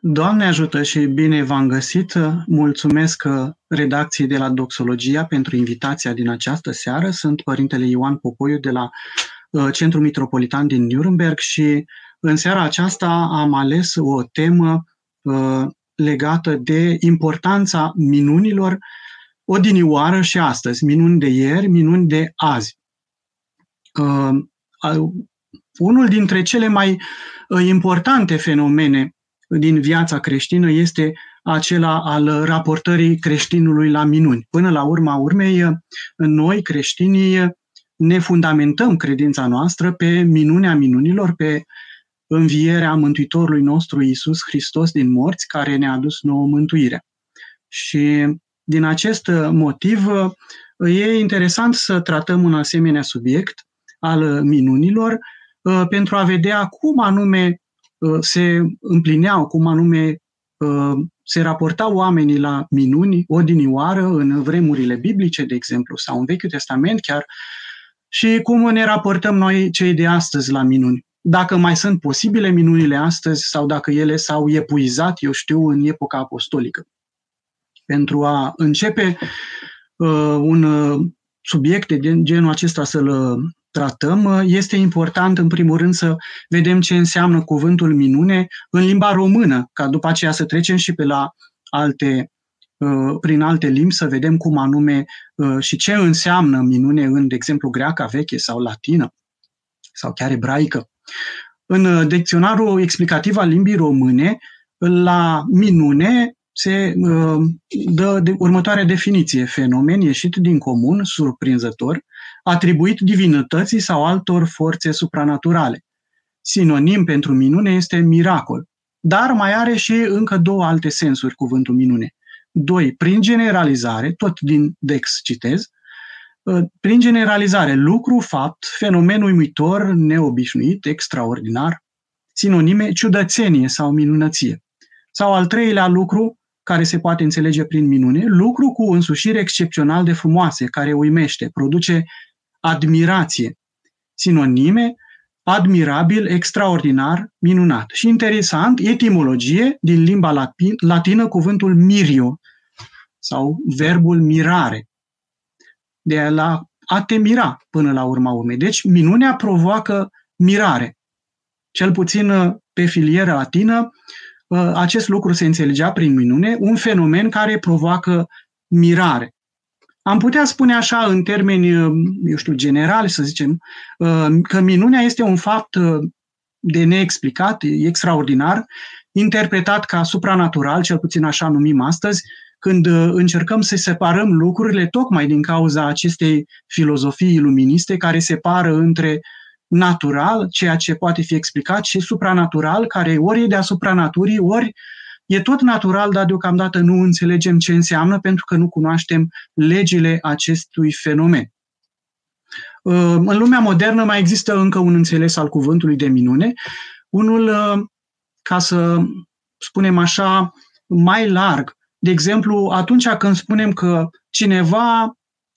Doamne ajută și bine v-am găsit. Mulțumesc redacției de la Doxologia pentru invitația din această seară. Sunt Părintele Ioan Popoiu de la uh, Centrul Metropolitan din Nuremberg și în seara aceasta am ales o temă uh, legată de importanța minunilor odinioară și astăzi, minuni de ieri, minuni de azi. Uh, unul dintre cele mai importante fenomene din viața creștină este acela al raportării creștinului la minuni. Până la urma urmei, noi, creștinii, ne fundamentăm credința noastră pe minunea minunilor, pe învierea Mântuitorului nostru Isus Hristos din morți, care ne-a adus nouă mântuire. Și din acest motiv e interesant să tratăm un asemenea subiect al minunilor pentru a vedea cum anume Uh, se împlineau, cum anume uh, se raportau oamenii la minuni odinioară în vremurile biblice, de exemplu, sau în Vechiul Testament chiar, și cum ne raportăm noi cei de astăzi la minuni. Dacă mai sunt posibile minunile astăzi sau dacă ele s-au epuizat, eu știu, în epoca apostolică. Pentru a începe uh, un uh, subiect de genul acesta să-l tratăm, este important în primul rând să vedem ce înseamnă cuvântul minune în limba română, ca după aceea să trecem și pe la alte uh, prin alte limbi să vedem cum anume uh, și ce înseamnă minune în, de exemplu, greaca veche sau latină sau chiar ebraică. În uh, dicționarul explicativ al limbii române, la minune se dă de următoarea definiție. Fenomen ieșit din comun, surprinzător, atribuit divinității sau altor forțe supranaturale. Sinonim pentru minune este miracol, dar mai are și încă două alte sensuri cuvântul minune. Doi, prin generalizare, tot din Dex citez, ă, prin generalizare, lucru, fapt, fenomen uimitor, neobișnuit, extraordinar, sinonime, ciudățenie sau minunăție. Sau al treilea lucru, care se poate înțelege prin minune, lucru cu însușiri excepțional de frumoase, care uimește, produce admirație. Sinonime, admirabil, extraordinar, minunat. Și interesant, etimologie, din limba latină, cuvântul mirio, sau verbul mirare, de la a te mira până la urma urmei. Deci, minunea provoacă mirare. Cel puțin uh, pe filieră latină, uh, acest lucru se înțelegea prin minune, un fenomen care provoacă mirare. Am putea spune așa, în termeni, eu știu, generali, să zicem, uh, că minunea este un fapt uh, de neexplicat, extraordinar, interpretat ca supranatural, cel puțin așa numim astăzi, când uh, încercăm să separăm lucrurile tocmai din cauza acestei filozofii iluministe care separă între natural, ceea ce poate fi explicat, și supranatural, care ori e deasupra naturii, ori uh, E tot natural, dar deocamdată nu înțelegem ce înseamnă pentru că nu cunoaștem legile acestui fenomen. Uh, în lumea modernă mai există încă un înțeles al cuvântului de minune, unul, uh, ca să spunem așa, mai larg. De exemplu, atunci când spunem că cineva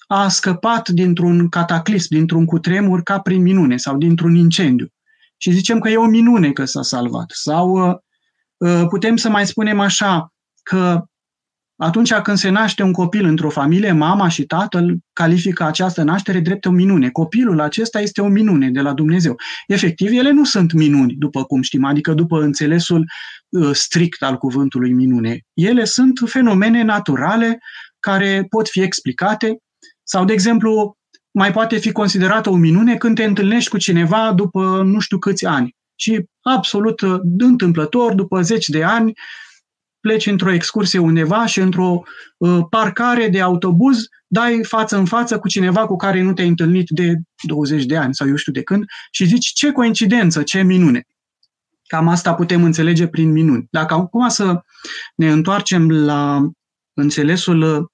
a scăpat dintr-un cataclism, dintr-un cutremur ca prin minune sau dintr-un incendiu. Și zicem că e o minune că s-a salvat. Sau uh, Uh, putem să mai spunem așa, că atunci când se naște un copil într-o familie, mama și tatăl califică această naștere drept o minune. Copilul acesta este o minune de la Dumnezeu. Efectiv, ele nu sunt minuni, după cum știm, adică după înțelesul uh, strict al cuvântului minune. Ele sunt fenomene naturale care pot fi explicate sau, de exemplu, mai poate fi considerată o minune când te întâlnești cu cineva după nu știu câți ani și absolut uh, întâmplător, după zeci de ani, pleci într-o excursie undeva și într-o uh, parcare de autobuz dai față în față cu cineva cu care nu te-ai întâlnit de 20 de ani sau eu știu de când și zici ce coincidență, ce minune. Cam asta putem înțelege prin minuni. Dacă acum să ne întoarcem la înțelesul uh,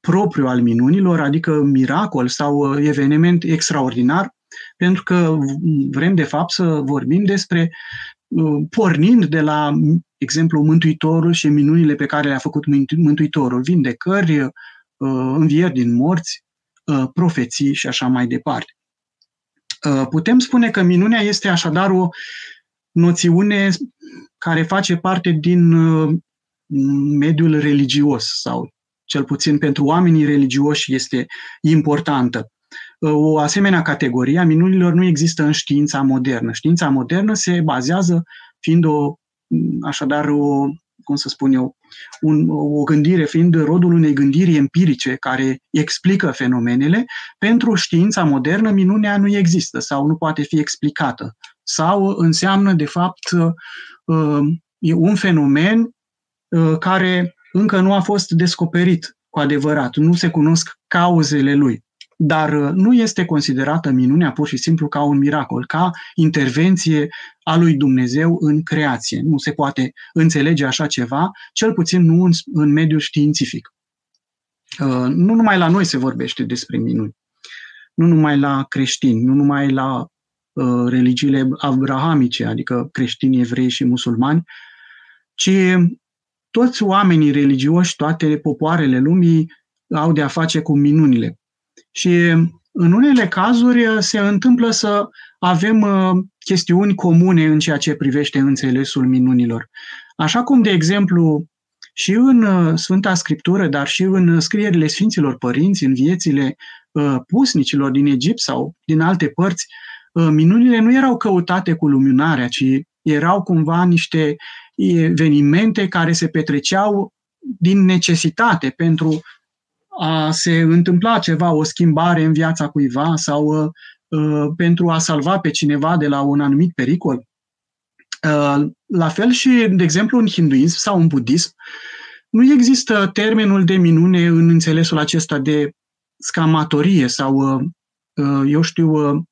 propriu al minunilor, adică miracol sau eveniment extraordinar, pentru că vrem, de fapt, să vorbim despre uh, pornind de la exemplu Mântuitorul și minunile pe care le-a făcut Mântuitorul, vindecări, uh, învieri din morți, uh, profeții și așa mai departe. Putem spune că minunea este așadar o noțiune care face parte din uh, mediul religios sau cel puțin pentru oamenii religioși este importantă. Uh, o asemenea categorie a minunilor nu există în știința modernă. Știința modernă se bazează fiind o, așadar o, cum să spun eu, un, o gândire, fiind rodul unei gândiri empirice care explică fenomenele, pentru știința modernă minunea nu există sau nu poate fi explicată. Sau înseamnă, de fapt, uh, un fenomen uh, care încă nu a fost descoperit cu adevărat, nu se cunosc cauzele lui. Dar uh, nu este considerată minunea pur și simplu ca un miracol, ca intervenție a lui Dumnezeu în creație. Nu se poate înțelege așa ceva, cel puțin nu în, în mediul științific. Uh, nu numai la noi se vorbește despre minuni, nu numai la creștini, nu numai la uh, religiile abrahamice, adică creștini, evrei și musulmani, ci toți oamenii religioși, toate popoarele lumii au de a face cu minunile. Și în unele cazuri se întâmplă să avem uh, chestiuni comune în ceea ce privește înțelesul minunilor. Așa cum, de exemplu, și în uh, Sfânta Scriptură, dar și în scrierile Sfinților Părinți, în viețile uh, pusnicilor din Egipt sau din alte părți, minunile nu erau căutate cu luminarea, ci erau cumva niște evenimente care se petreceau din necesitate pentru a se întâmpla ceva, o schimbare în viața cuiva sau uh, uh, pentru a salva pe cineva de la un anumit pericol. Uh, la fel și, de exemplu, în hinduism sau în budism, nu există termenul de minune în înțelesul acesta de scamatorie sau, uh, uh, eu știu, uh,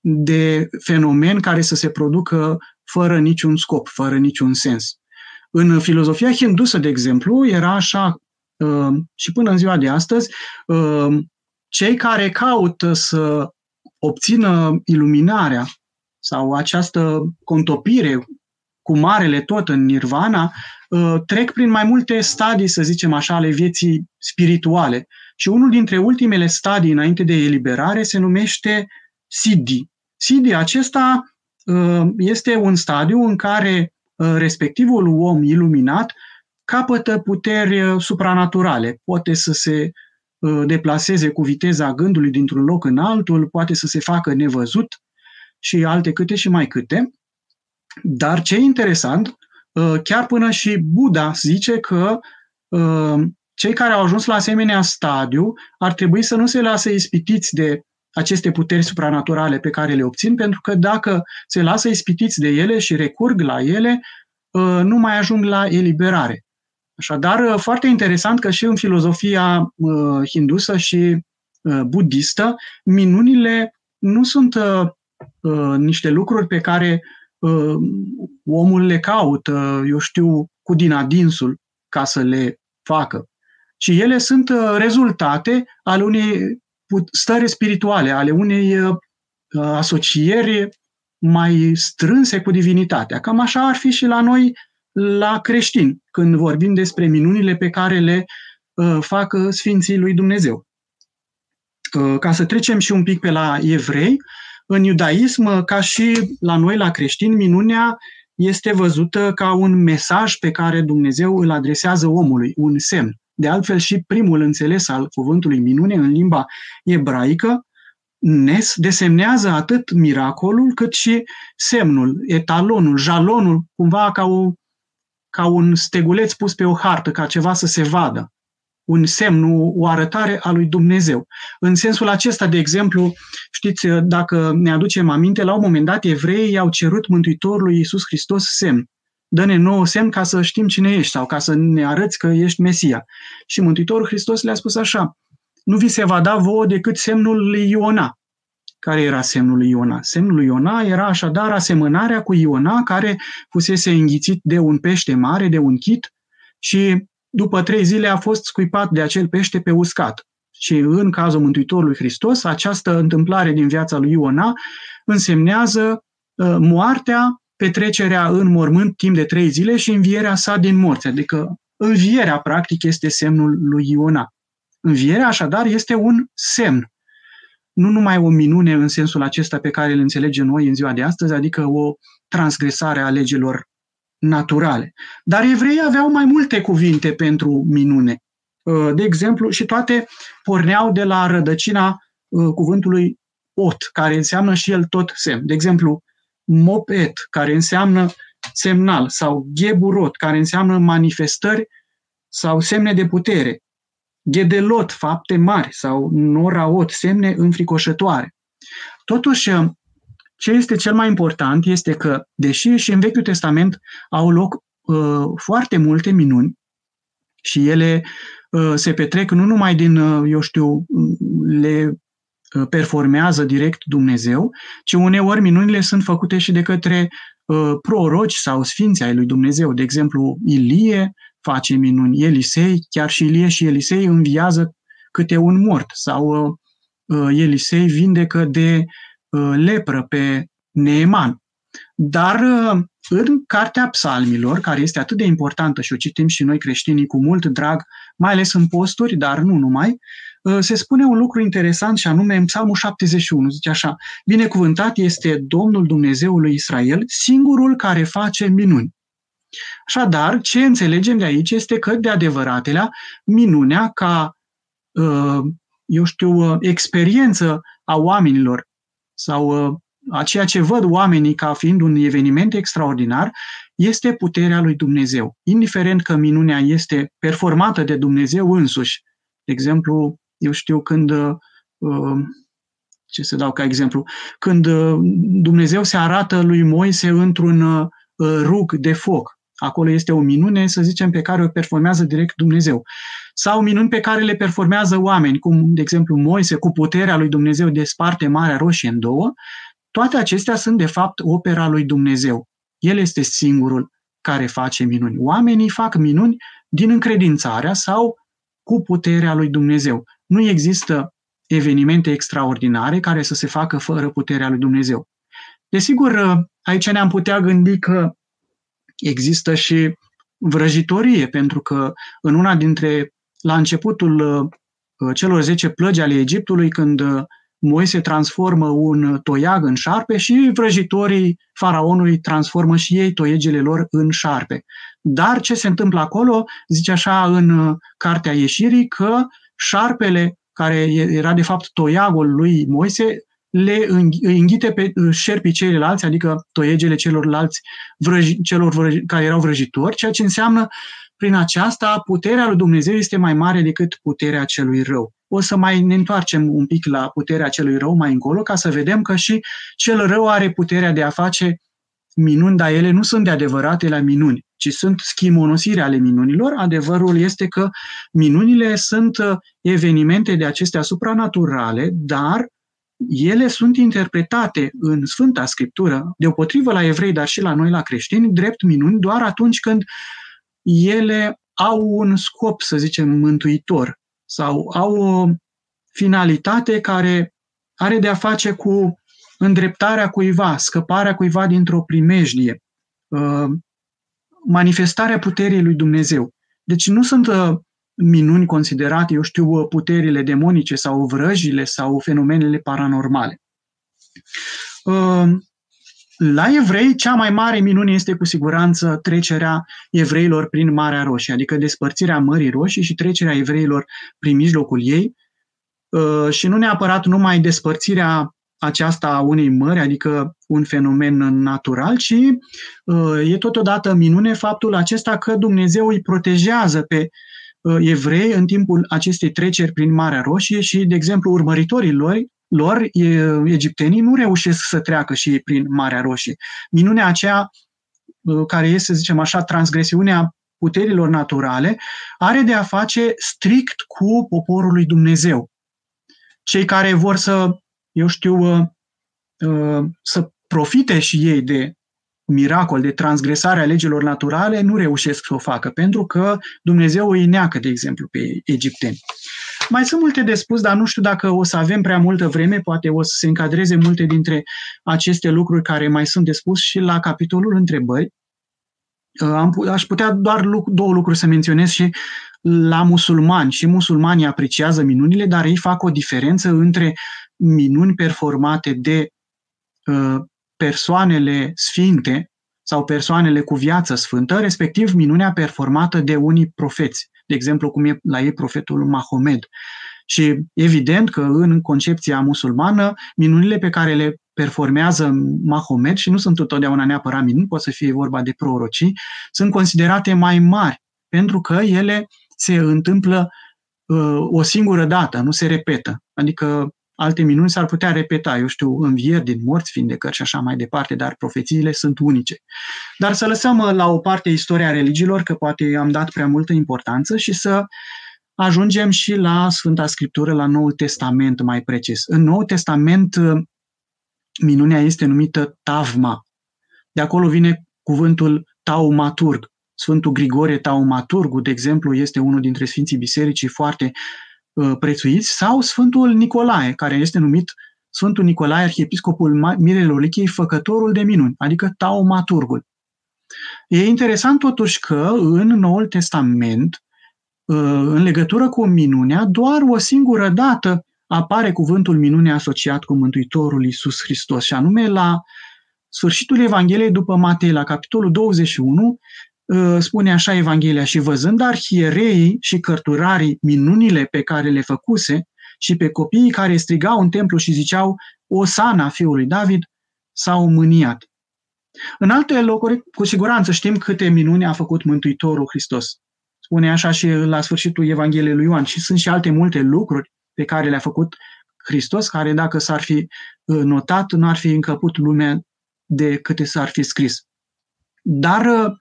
de fenomen care să se producă fără niciun scop, fără niciun sens. În filozofia hindusă, de exemplu, era așa uh, și până în ziua de astăzi, uh, cei care caută să obțină iluminarea sau această contopire cu marele tot în nirvana, uh, trec prin mai multe stadii, să zicem așa, ale vieții spirituale. Și unul dintre ultimele stadii înainte de eliberare se numește Siddhi. Siddhi acesta este un stadiu în care respectivul om iluminat capătă puteri uh, supranaturale. Poate să se uh, deplaseze cu viteza gândului dintr-un loc în altul, poate să se facă nevăzut și alte câte și mai câte. Dar ce e interesant, uh, chiar până și Buddha zice că cei care au ajuns la asemenea stadiu ar trebui să nu se lasă ispitiți de aceste puteri supranaturale pe care le obțin, pentru că dacă se lasă ispitiți de ele și recurg la ele, nu mai ajung la eliberare. Așadar, uh, foarte interesant că și în filozofia uh, hindusă și uh, budistă, minunile nu sunt uh, uh, niște lucruri pe care uh, omul le caută, eu știu, cu din adinsul ca să le facă, ci ele sunt uh, rezultate ale unei stări spirituale, ale unei uh, asocieri mai strânse cu divinitatea. Cam așa ar fi și la noi la creștini, când vorbim despre minunile pe care le uh, fac uh, Sfinții lui Dumnezeu. Uh, ca să trecem și un pic pe la evrei, în iudaism, ca și la noi, la creștini, minunea este văzută ca un mesaj pe care Dumnezeu îl adresează omului, un semn. De altfel, și primul înțeles al cuvântului minune în limba ebraică, Nes desemnează atât miracolul cât și semnul, etalonul, jalonul, cumva ca o ca un steguleț pus pe o hartă, ca ceva să se vadă. Un semn, o arătare a lui Dumnezeu. În sensul acesta, de exemplu, știți, dacă ne aducem aminte, la un moment dat evreii au cerut Mântuitorului Iisus Hristos semn. Dă-ne nouă semn ca să știm cine ești sau ca să ne arăți că ești Mesia. Și Mântuitorul Hristos le-a spus așa, nu vi se va da vouă decât semnul lui Iona. Care era semnul lui Iona? Semnul lui Iona era așadar asemănarea cu Iona care fusese înghițit de un pește mare, de un chit și după trei zile a fost scuipat de acel pește pe uscat. Și în cazul Mântuitorului Hristos, această întâmplare din viața lui Iona însemnează uh, moartea, petrecerea în mormânt timp de trei zile și învierea sa din morți. Adică învierea, practic, este semnul lui Iona. Învierea, așadar, este un semn nu numai o minune în sensul acesta pe care îl înțelegem noi în ziua de astăzi, adică o transgresare a legilor naturale. Dar evreii aveau mai multe cuvinte pentru minune. Uh, de exemplu, și toate porneau de la rădăcina uh, cuvântului ot, care înseamnă și el tot semn. De exemplu, mopet, care înseamnă semnal, sau geburot, care înseamnă manifestări sau semne de putere. Gedelot, fapte mari, sau noraot, semne înfricoșătoare. Totuși, ce este cel mai important este că, deși și în Vechiul Testament au loc uh, foarte multe minuni și ele uh, se petrec nu numai din, uh, eu știu, le uh, performează direct Dumnezeu, ci uneori minunile sunt făcute și de către uh, proroci sau sfinți ai lui Dumnezeu. De exemplu, Ilie face minuni, Elisei, chiar și Ilie și Elisei înviază câte un mort sau uh, uh Elisei vindecă de Uh, lepră pe Neeman. Dar uh, în Cartea Psalmilor, care este atât de importantă și o citim și noi creștinii cu mult drag, mai ales în posturi, dar nu numai, uh, se spune un lucru interesant și anume în Psalmul 71, zice așa, Binecuvântat este Domnul Dumnezeului Israel, singurul care face minuni. Așadar, ce înțelegem de aici este că de adevăratelea minunea ca, eu știu, experiență a oamenilor sau uh, a ceea ce văd oamenii ca fiind un eveniment extraordinar, este puterea lui Dumnezeu. Indiferent că minunea este performată de Dumnezeu însuși. De exemplu, eu știu când, uh, ce să dau ca exemplu, când uh, Dumnezeu se arată lui Moise într-un rug de foc. Acolo este o minune, să zicem, pe care o performează direct Dumnezeu. Sau minuni pe care le performează oameni, cum, de exemplu, Moise, cu puterea lui Dumnezeu desparte Marea Roșie în două. Toate acestea sunt, de fapt, opera lui Dumnezeu. El este singurul care face minuni. Oamenii fac minuni din încredințarea sau cu puterea lui Dumnezeu. Nu există evenimente extraordinare care să se facă fără puterea lui Dumnezeu. Desigur, aici ne-am putea gândi că există și vrăjitorie, pentru că în una dintre, la începutul uh, celor 10 plăgi ale Egiptului, când uh, Moise transformă un toiag în șarpe și vrăjitorii faraonului transformă și ei toiegele lor în șarpe. Dar ce se întâmplă acolo, zice așa în uh, Cartea Ieșirii, că șarpele, care era de fapt toiagul lui Moise, le înghite pe uh, șerpii ceilalți, adică toiegele celorlalți vrăji, celor vrăji, care erau vrăjitori, ceea ce înseamnă prin aceasta puterea lui Dumnezeu este mai mare decât puterea celui rău. O să mai ne întoarcem un pic la puterea celui rău mai încolo, ca să vedem că și cel rău are puterea de a face minuni, dar ele nu sunt de adevărate la minuni, ci sunt schimonosiri ale minunilor. Adevărul este că minunile sunt uh, evenimente de acestea supranaturale, dar ele sunt interpretate în Sfânta Scriptură, deopotrivă la evrei, dar și la noi, la creștini, drept minuni, doar atunci când ele au un scop, să zicem, mântuitor sau au o finalitate care are de a face cu îndreptarea cuiva, scăparea cuiva dintr-o primejdie, uh, manifestarea puterii lui Dumnezeu. Deci nu sunt uh, minuni considerate, eu știu, puterile demonice sau vrăjile sau fenomenele paranormale. Ehm, la evrei, cea mai mare minune este cu siguranță trecerea evreilor prin Marea Roșie, adică despărțirea Mării Roșii și trecerea evreilor prin mijlocul ei ehm, și nu neapărat numai despărțirea aceasta a unei mări, adică un fenomen natural, ci ehm, e totodată minune faptul acesta că Dumnezeu îi protejează pe Uh, evrei în timpul acestei treceri prin Marea Roșie și, de exemplu, urmăritorii lor, lor egiptenii nu reușesc să treacă și ei prin Marea Roșie. Minunea aceea, uh, care este, să zicem așa, transgresiunea puterilor naturale, are de a face strict cu poporul lui Dumnezeu. Cei care vor să, eu știu, uh, să profite și ei de miracol de transgresare a legilor naturale nu reușesc să o facă, pentru că Dumnezeu îi neacă, de exemplu, pe egipteni. Mai sunt multe de spus, dar nu știu dacă o să avem prea multă vreme, poate o să se încadreze multe dintre aceste lucruri care mai sunt de spus și la capitolul întrebări. Am, aș putea doar două lucruri să menționez și la musulmani. Și musulmanii apreciază minunile, dar ei fac o diferență între minuni performate de uh, persoanele sfinte sau persoanele cu viață sfântă, respectiv minunea performată de unii profeți, de exemplu cum e la ei profetul Mahomed. Și evident că în concepția musulmană, minunile pe care le performează Mahomed, și nu sunt întotdeauna neapărat minuni, pot să fie vorba de prorocii, sunt considerate mai mari, pentru că ele se întâmplă uh, o singură dată, nu se repetă. Adică alte minuni s-ar putea repeta, eu știu, învieri din morți, vindecări și așa mai departe, dar profețiile sunt unice. Dar să lăsăm uh, la o parte istoria religiilor, că poate am dat prea multă importanță, și să ajungem și la Sfânta Scriptură, la Noul Testament mai precis. În Noul Testament, uh, minunea este numită Tavma. De acolo vine cuvântul taumaturg. Sfântul Grigore Taumaturgu, de exemplu, este unul dintre Sfinții Bisericii foarte uh, prețuiți, sau Sfântul Nicolae, care este numit Sfântul Nicolae, arhiepiscopul Mirele Olichiei, făcătorul de minuni, adică taumaturgul. E interesant totuși că în Noul Testament, uh, în legătură cu minunea, doar o singură dată apare cuvântul minune asociat cu Mântuitorul Iisus Hristos, și anume la sfârșitul Evangheliei după Matei, la capitolul 21, uh, spune așa Evanghelia, și văzând arhiereii și cărturarii minunile pe care le făcuse și pe copiii care strigau în templu și ziceau Osana fiului David, s-au mâniat. În alte locuri, cu siguranță știm câte minuni a făcut Mântuitorul Hristos. Spune așa și la sfârșitul Evangheliei lui Ioan. Și sunt și alte multe lucruri pe care le-a făcut Hristos, care dacă s-ar fi uh, notat, n-ar fi încăput lumea de câte s-ar fi scris. Dar uh,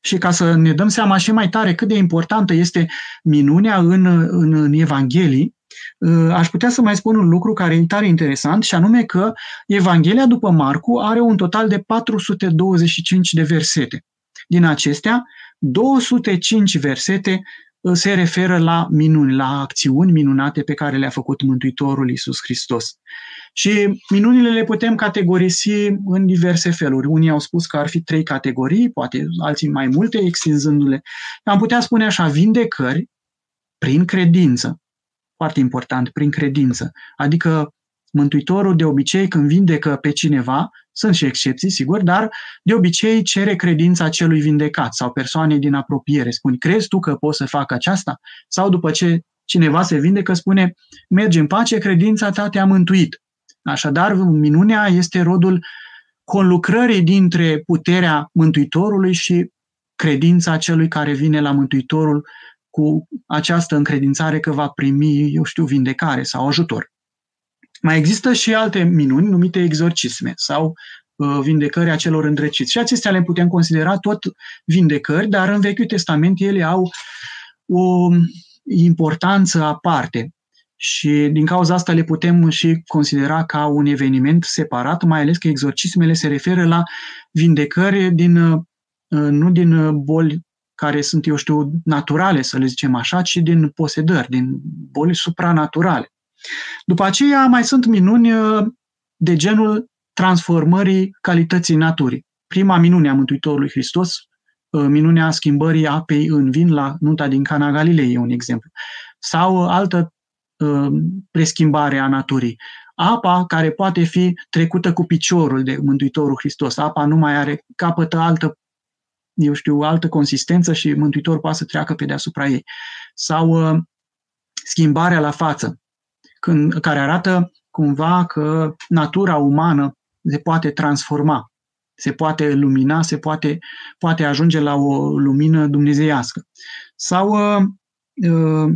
și ca să ne dăm seama și mai tare cât de importantă este minunea în, în, în Evanghelii, uh, aș putea să mai spun un lucru care e tare interesant și anume că Evanghelia după Marcu are un total de 425 de versete. Din acestea, 205 versete se referă la minuni, la acțiuni minunate pe care le-a făcut Mântuitorul Iisus Hristos. Și minunile le putem categorisi în diverse feluri. Unii au spus că ar fi trei categorii, poate alții mai multe, extinzându-le. Am putea spune așa, vindecări prin credință. Foarte important, prin credință. Adică Mântuitorul de obicei când vindecă pe cineva, sunt și excepții, sigur, dar de obicei cere credința celui vindecat sau persoanei din apropiere. Spune, crezi tu că poți să fac aceasta? Sau după ce cineva se vindecă, spune, mergi în pace, credința ta te-a mântuit. Așadar, minunea este rodul conlucrării dintre puterea Mântuitorului și credința celui care vine la Mântuitorul cu această încredințare că va primi, eu știu, vindecare sau ajutor. Mai există și alte minuni numite exorcisme sau uh, vindecări a celor îndrăciți. Și acestea le putem considera tot vindecări, dar în Vechiul Testament ele au o importanță aparte. Și din cauza asta le putem și considera ca un eveniment separat, mai ales că exorcismele se referă la vindecări din, uh, nu din boli care sunt, eu știu, naturale, să le zicem așa, ci din posedări, din boli supranaturale. După aceea mai sunt minuni uh, de genul transformării calității naturii. Prima minune a Mântuitorului Hristos, uh, minunea schimbării apei în vin la nunta din Cana Galilei, e un exemplu. Sau uh, altă preschimbare a naturii. Apa care poate fi trecută cu piciorul de Mântuitorul Hristos. Apa nu mai are, capătă altă, eu știu, altă consistență și Mântuitorul poate să treacă pe deasupra ei. Sau schimbarea la față când, care arată cumva că natura umană se poate transforma, se poate lumina, se poate, poate ajunge la o lumină dumnezeiască. Sau uh, uh,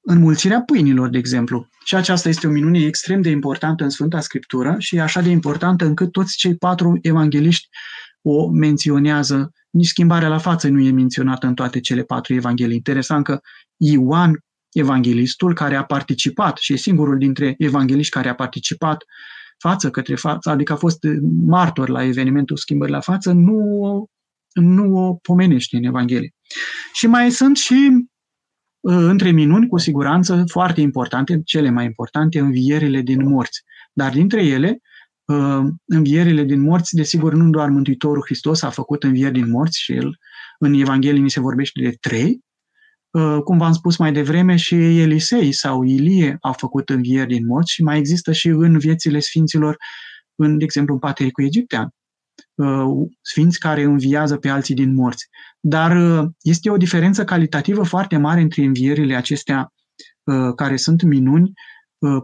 înmulțirea pâinilor, de exemplu. Și aceasta este o minune extrem de importantă în Sfânta Scriptură și e așa de importantă încât toți cei patru evangeliști o menționează. Nici schimbarea la față nu e menționată în toate cele patru evanghelii. Interesant că Ioan evanghelistul care a participat și e singurul dintre evangeliști care a participat față către față, adică a fost martor la evenimentul schimbării la față, nu, nu o pomenește în Evanghelie. Și mai sunt și ă, între minuni, cu siguranță, foarte importante, cele mai importante, învierile din morți. Dar dintre ele, ă, învierile din morți, desigur, nu doar Mântuitorul Hristos a făcut învieri din morți și el în Evanghelie ni se vorbește de trei, Uh, cum v-am spus mai devreme, și Elisei sau Ilie au făcut învieri din morți și mai există și în viețile sfinților, în, de exemplu, în Patericul Egiptean. sfinți care înviază pe alții din morți. Dar este o diferență calitativă foarte mare între învierile acestea care sunt minuni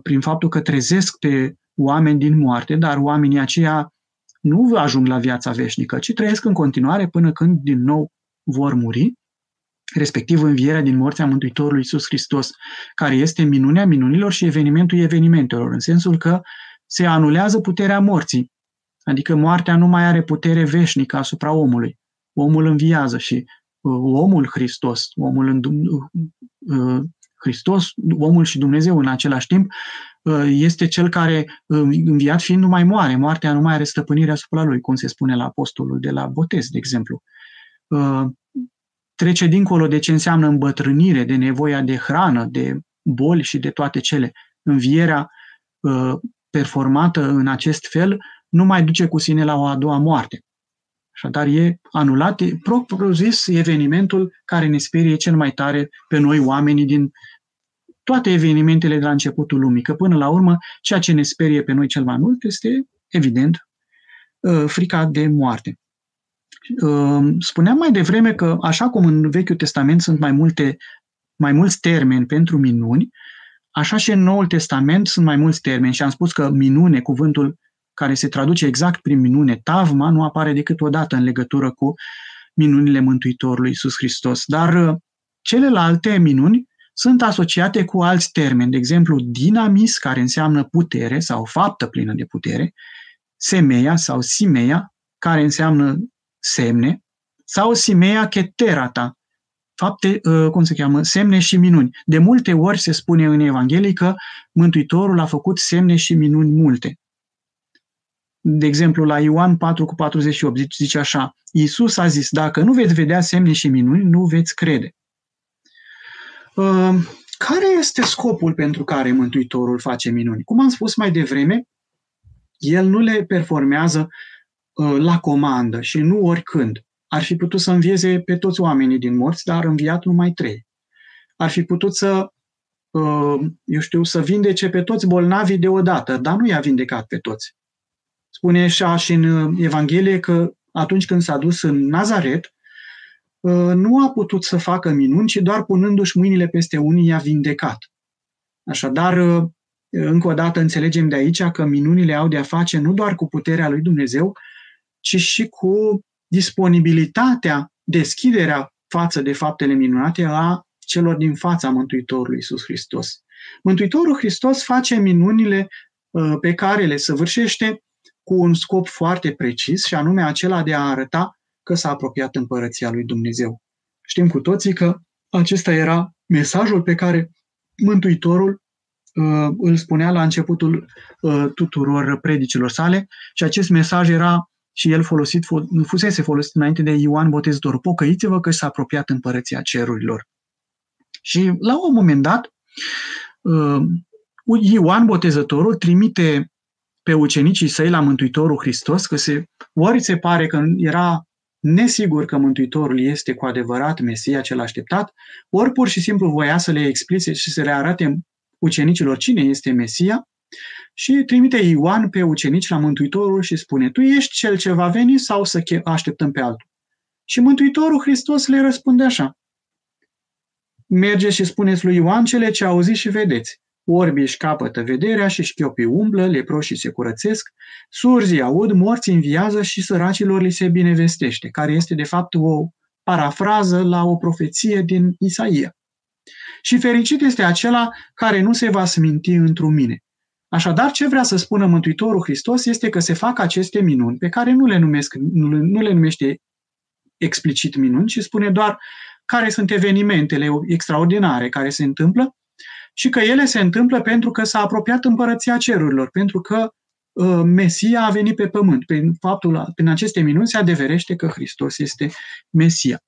prin faptul că trezesc pe oameni din moarte, dar oamenii aceia nu ajung la viața veșnică, ci trăiesc în continuare până când din nou vor muri, respectiv învierea din morții a Mântuitorului Iisus Hristos, care este minunea minunilor și evenimentul evenimentelor, în sensul că se anulează puterea morții, adică moartea nu mai are putere veșnică asupra omului. Omul înviază și uh, omul Hristos, omul în, uh, Hristos, omul și Dumnezeu în același timp, uh, este cel care, uh, înviat fiind, nu mai moare. Moartea nu mai are stăpânire asupra lui, cum se spune la apostolul de la botez, de exemplu. Uh, trece dincolo de ce înseamnă îmbătrânire, de nevoia de hrană, de boli și de toate cele. Învierea performată în acest fel nu mai duce cu sine la o a doua moarte. Așadar, e anulat, propriu zis, evenimentul care ne sperie cel mai tare pe noi, oamenii din toate evenimentele de la începutul lumii, că până la urmă ceea ce ne sperie pe noi cel mai mult este, evident, uh, frica de moarte. Uh, spuneam mai devreme că, așa cum în Vechiul Testament sunt mai, multe, mai mulți termeni pentru minuni, așa și în Noul Testament sunt mai mulți termeni și am spus că minune, cuvântul care se traduce exact prin minune, tavma, nu apare decât o dată în legătură cu minunile Mântuitorului Iisus Hristos. Dar uh, celelalte minuni sunt asociate cu alți termeni, de exemplu dinamis, care înseamnă putere sau faptă plină de putere, semeia sau simeia, care înseamnă semne, sau simeia keterata, fapte, uh, cum se cheamă, semne și minuni. De multe ori se spune în Evanghelie că Mântuitorul a făcut semne și minuni multe. De exemplu, la Ioan 4 cu 48 zice așa, Iisus a zis, dacă nu veți vedea semne și minuni, nu veți crede. Ehm, care este scopul pentru care Mântuitorul face minuni? Cum am spus mai devreme, el nu le performează uh, la comandă și nu oricând. Ar fi putut să învieze pe toți oamenii din morți, dar a înviat numai trei. Ar fi putut să, uh, eu știu, să vindece pe toți bolnavii deodată, dar nu i-a vindecat pe toți. Spune așa și în uh, Evanghelie că atunci când s-a dus în Nazaret, Uh, nu a putut să facă minuni, ci doar punându-și mâinile peste unii i-a vindecat. Așadar, uh, încă o dată înțelegem de aici că minunile au de a face nu doar cu puterea lui Dumnezeu, ci și cu disponibilitatea, deschiderea față de faptele minunate a celor din fața Mântuitorului Iisus Hristos. Mântuitorul Hristos face minunile uh, pe care le săvârșește cu un scop foarte precis și anume acela de a arăta că s-a apropiat împărăția lui Dumnezeu. Știm cu toții că acesta era mesajul pe care Mântuitorul uh, îl spunea la începutul uh, tuturor predicilor sale și acest mesaj era și el folosit, fusese folosit înainte de Ioan Botezătorul. Pocăiți-vă că s-a apropiat împărăția cerurilor. Și la un moment dat, uh, Ioan Botezătorul trimite pe ucenicii săi la Mântuitorul Hristos, că se, ori se pare că era nesigur că Mântuitorul este cu adevărat Mesia cel așteptat, ori pur și simplu voia să le explice și să le arate ucenicilor cine este Mesia și trimite Ioan pe ucenici la Mântuitorul și spune, tu ești cel ce va veni sau să așteptăm pe altul? Și Mântuitorul Hristos le răspunde așa, mergeți și spuneți lui Ioan cele ce auziți și vedeți. Orbii își capătă vederea și șchiopii umblă, leproșii se curățesc, surzii aud, morții înviază și săracilor li se binevestește, care este de fapt o parafrază la o profeție din Isaia. Și fericit este acela care nu se va sminti într-un mine. Așadar, ce vrea să spună Mântuitorul Hristos este că se fac aceste minuni, pe care nu le, numesc, nu le numește explicit minuni, ci spune doar care sunt evenimentele extraordinare care se întâmplă și că ele se întâmplă pentru că s-a apropiat împărăția cerurilor, pentru că uh, Mesia a venit pe pământ. Prin, faptul, prin aceste minuni se adeverește că Hristos este Mesia.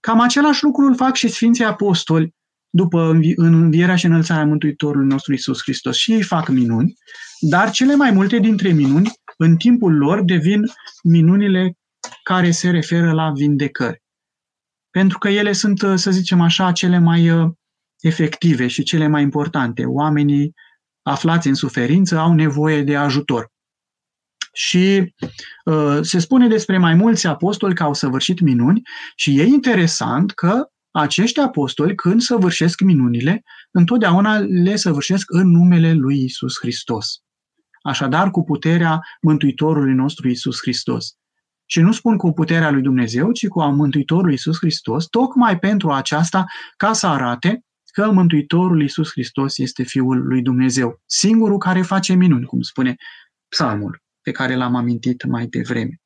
Cam același lucru îl fac și Sfinții Apostoli după în învierea și înălțarea Mântuitorului nostru Isus Hristos. Și ei fac minuni, dar cele mai multe dintre minuni, în timpul lor, devin minunile care se referă la vindecări. Pentru că ele sunt, să zicem așa, cele mai uh, efective și cele mai importante. Oamenii aflați în suferință au nevoie de ajutor. Și uh, se spune despre mai mulți apostoli că au săvârșit minuni și e interesant că acești apostoli, când săvârșesc minunile, întotdeauna le săvârșesc în numele lui Isus Hristos. Așadar, cu puterea Mântuitorului nostru Isus Hristos. Și nu spun cu puterea lui Dumnezeu, ci cu a Mântuitorului Isus Hristos, tocmai pentru aceasta, ca să arate că Mântuitorul Isus Hristos este Fiul lui Dumnezeu, singurul care face minuni, cum spune psalmul pe care l-am amintit mai devreme.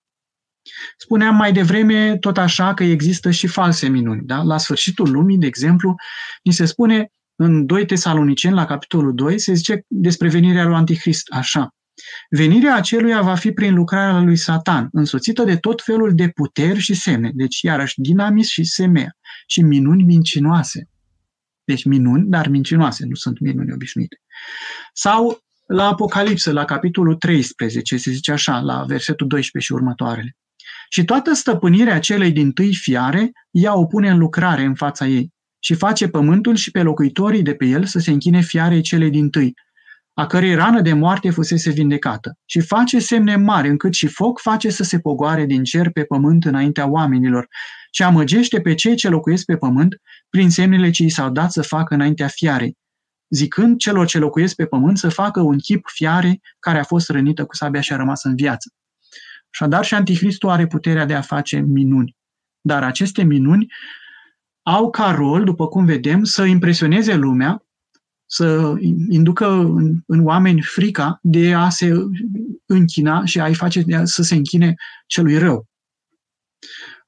Spuneam mai devreme tot așa că există și false minuni. Da? La sfârșitul lumii, de exemplu, ni se spune în 2 Tesaloniceni, la capitolul 2, se zice despre venirea lui Antichrist, așa. Venirea aceluia va fi prin lucrarea lui Satan, însoțită de tot felul de puteri și semne, deci iarăși dinamis și semea, și minuni mincinoase. Deci minuni, dar mincinoase, nu sunt minuni obișnuite. Sau la Apocalipsă, la capitolul 13, se zice așa, la versetul 12 și următoarele. Și toată stăpânirea celei din tâi fiare ea o pune în lucrare în fața ei și face pământul și pe locuitorii de pe el să se închine fiarei celei din tâi, a cărei rană de moarte fusese vindecată, și face semne mari, încât și foc face să se pogoare din cer pe pământ înaintea oamenilor, și amăgește pe cei ce locuiesc pe pământ prin semnele ce i s-au dat să facă înaintea fiarei, zicând celor ce locuiesc pe pământ să facă un chip fiare care a fost rănită cu sabia și a rămas în viață. Așadar și Anticristul are puterea de a face minuni. Dar aceste minuni au ca rol, după cum vedem, să impresioneze lumea, să inducă în, în oameni frica de a se închina și a-i face să se închine celui rău.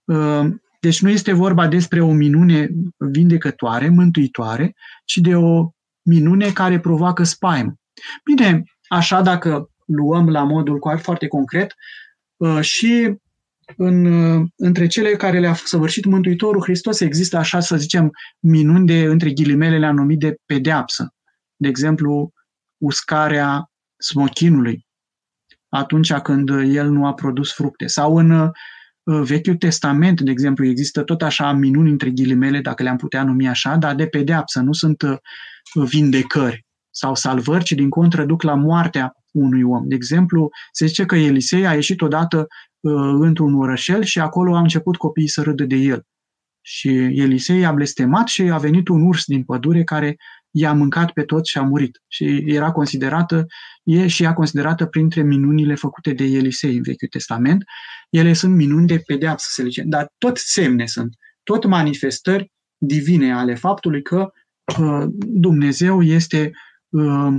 Uh, deci nu este vorba despre o minune vindecătoare, mântuitoare, ci de o minune care provoacă spaimă. Bine, așa dacă luăm la modul foarte concret uh, și în, uh, între cele care le-a săvârșit Mântuitorul Hristos există, așa să zicem, minuni de, între ghilimele le-a numit de pedeapsă. De exemplu, uscarea smochinului atunci când el nu a produs fructe. Sau în uh, Vechiul Testament, de exemplu, există tot așa minuni între ghilimele, dacă le-am putea numi așa, dar de pedeapsă, nu sunt vindecări sau salvări, ci din contră duc la moartea unui om. De exemplu, se zice că Elisei a ieșit odată uh, într-un orășel și acolo a început copiii să râdă de el. Și Elisei a blestemat și a venit un urs din pădure care i-a mâncat pe toți și a murit. Și era considerată, e și ea considerată printre minunile făcute de Elisei în Vechiul Testament. Ele sunt minuni de pedeapsă, se zice, dar tot semne sunt, tot manifestări divine ale faptului că Dumnezeu este uh,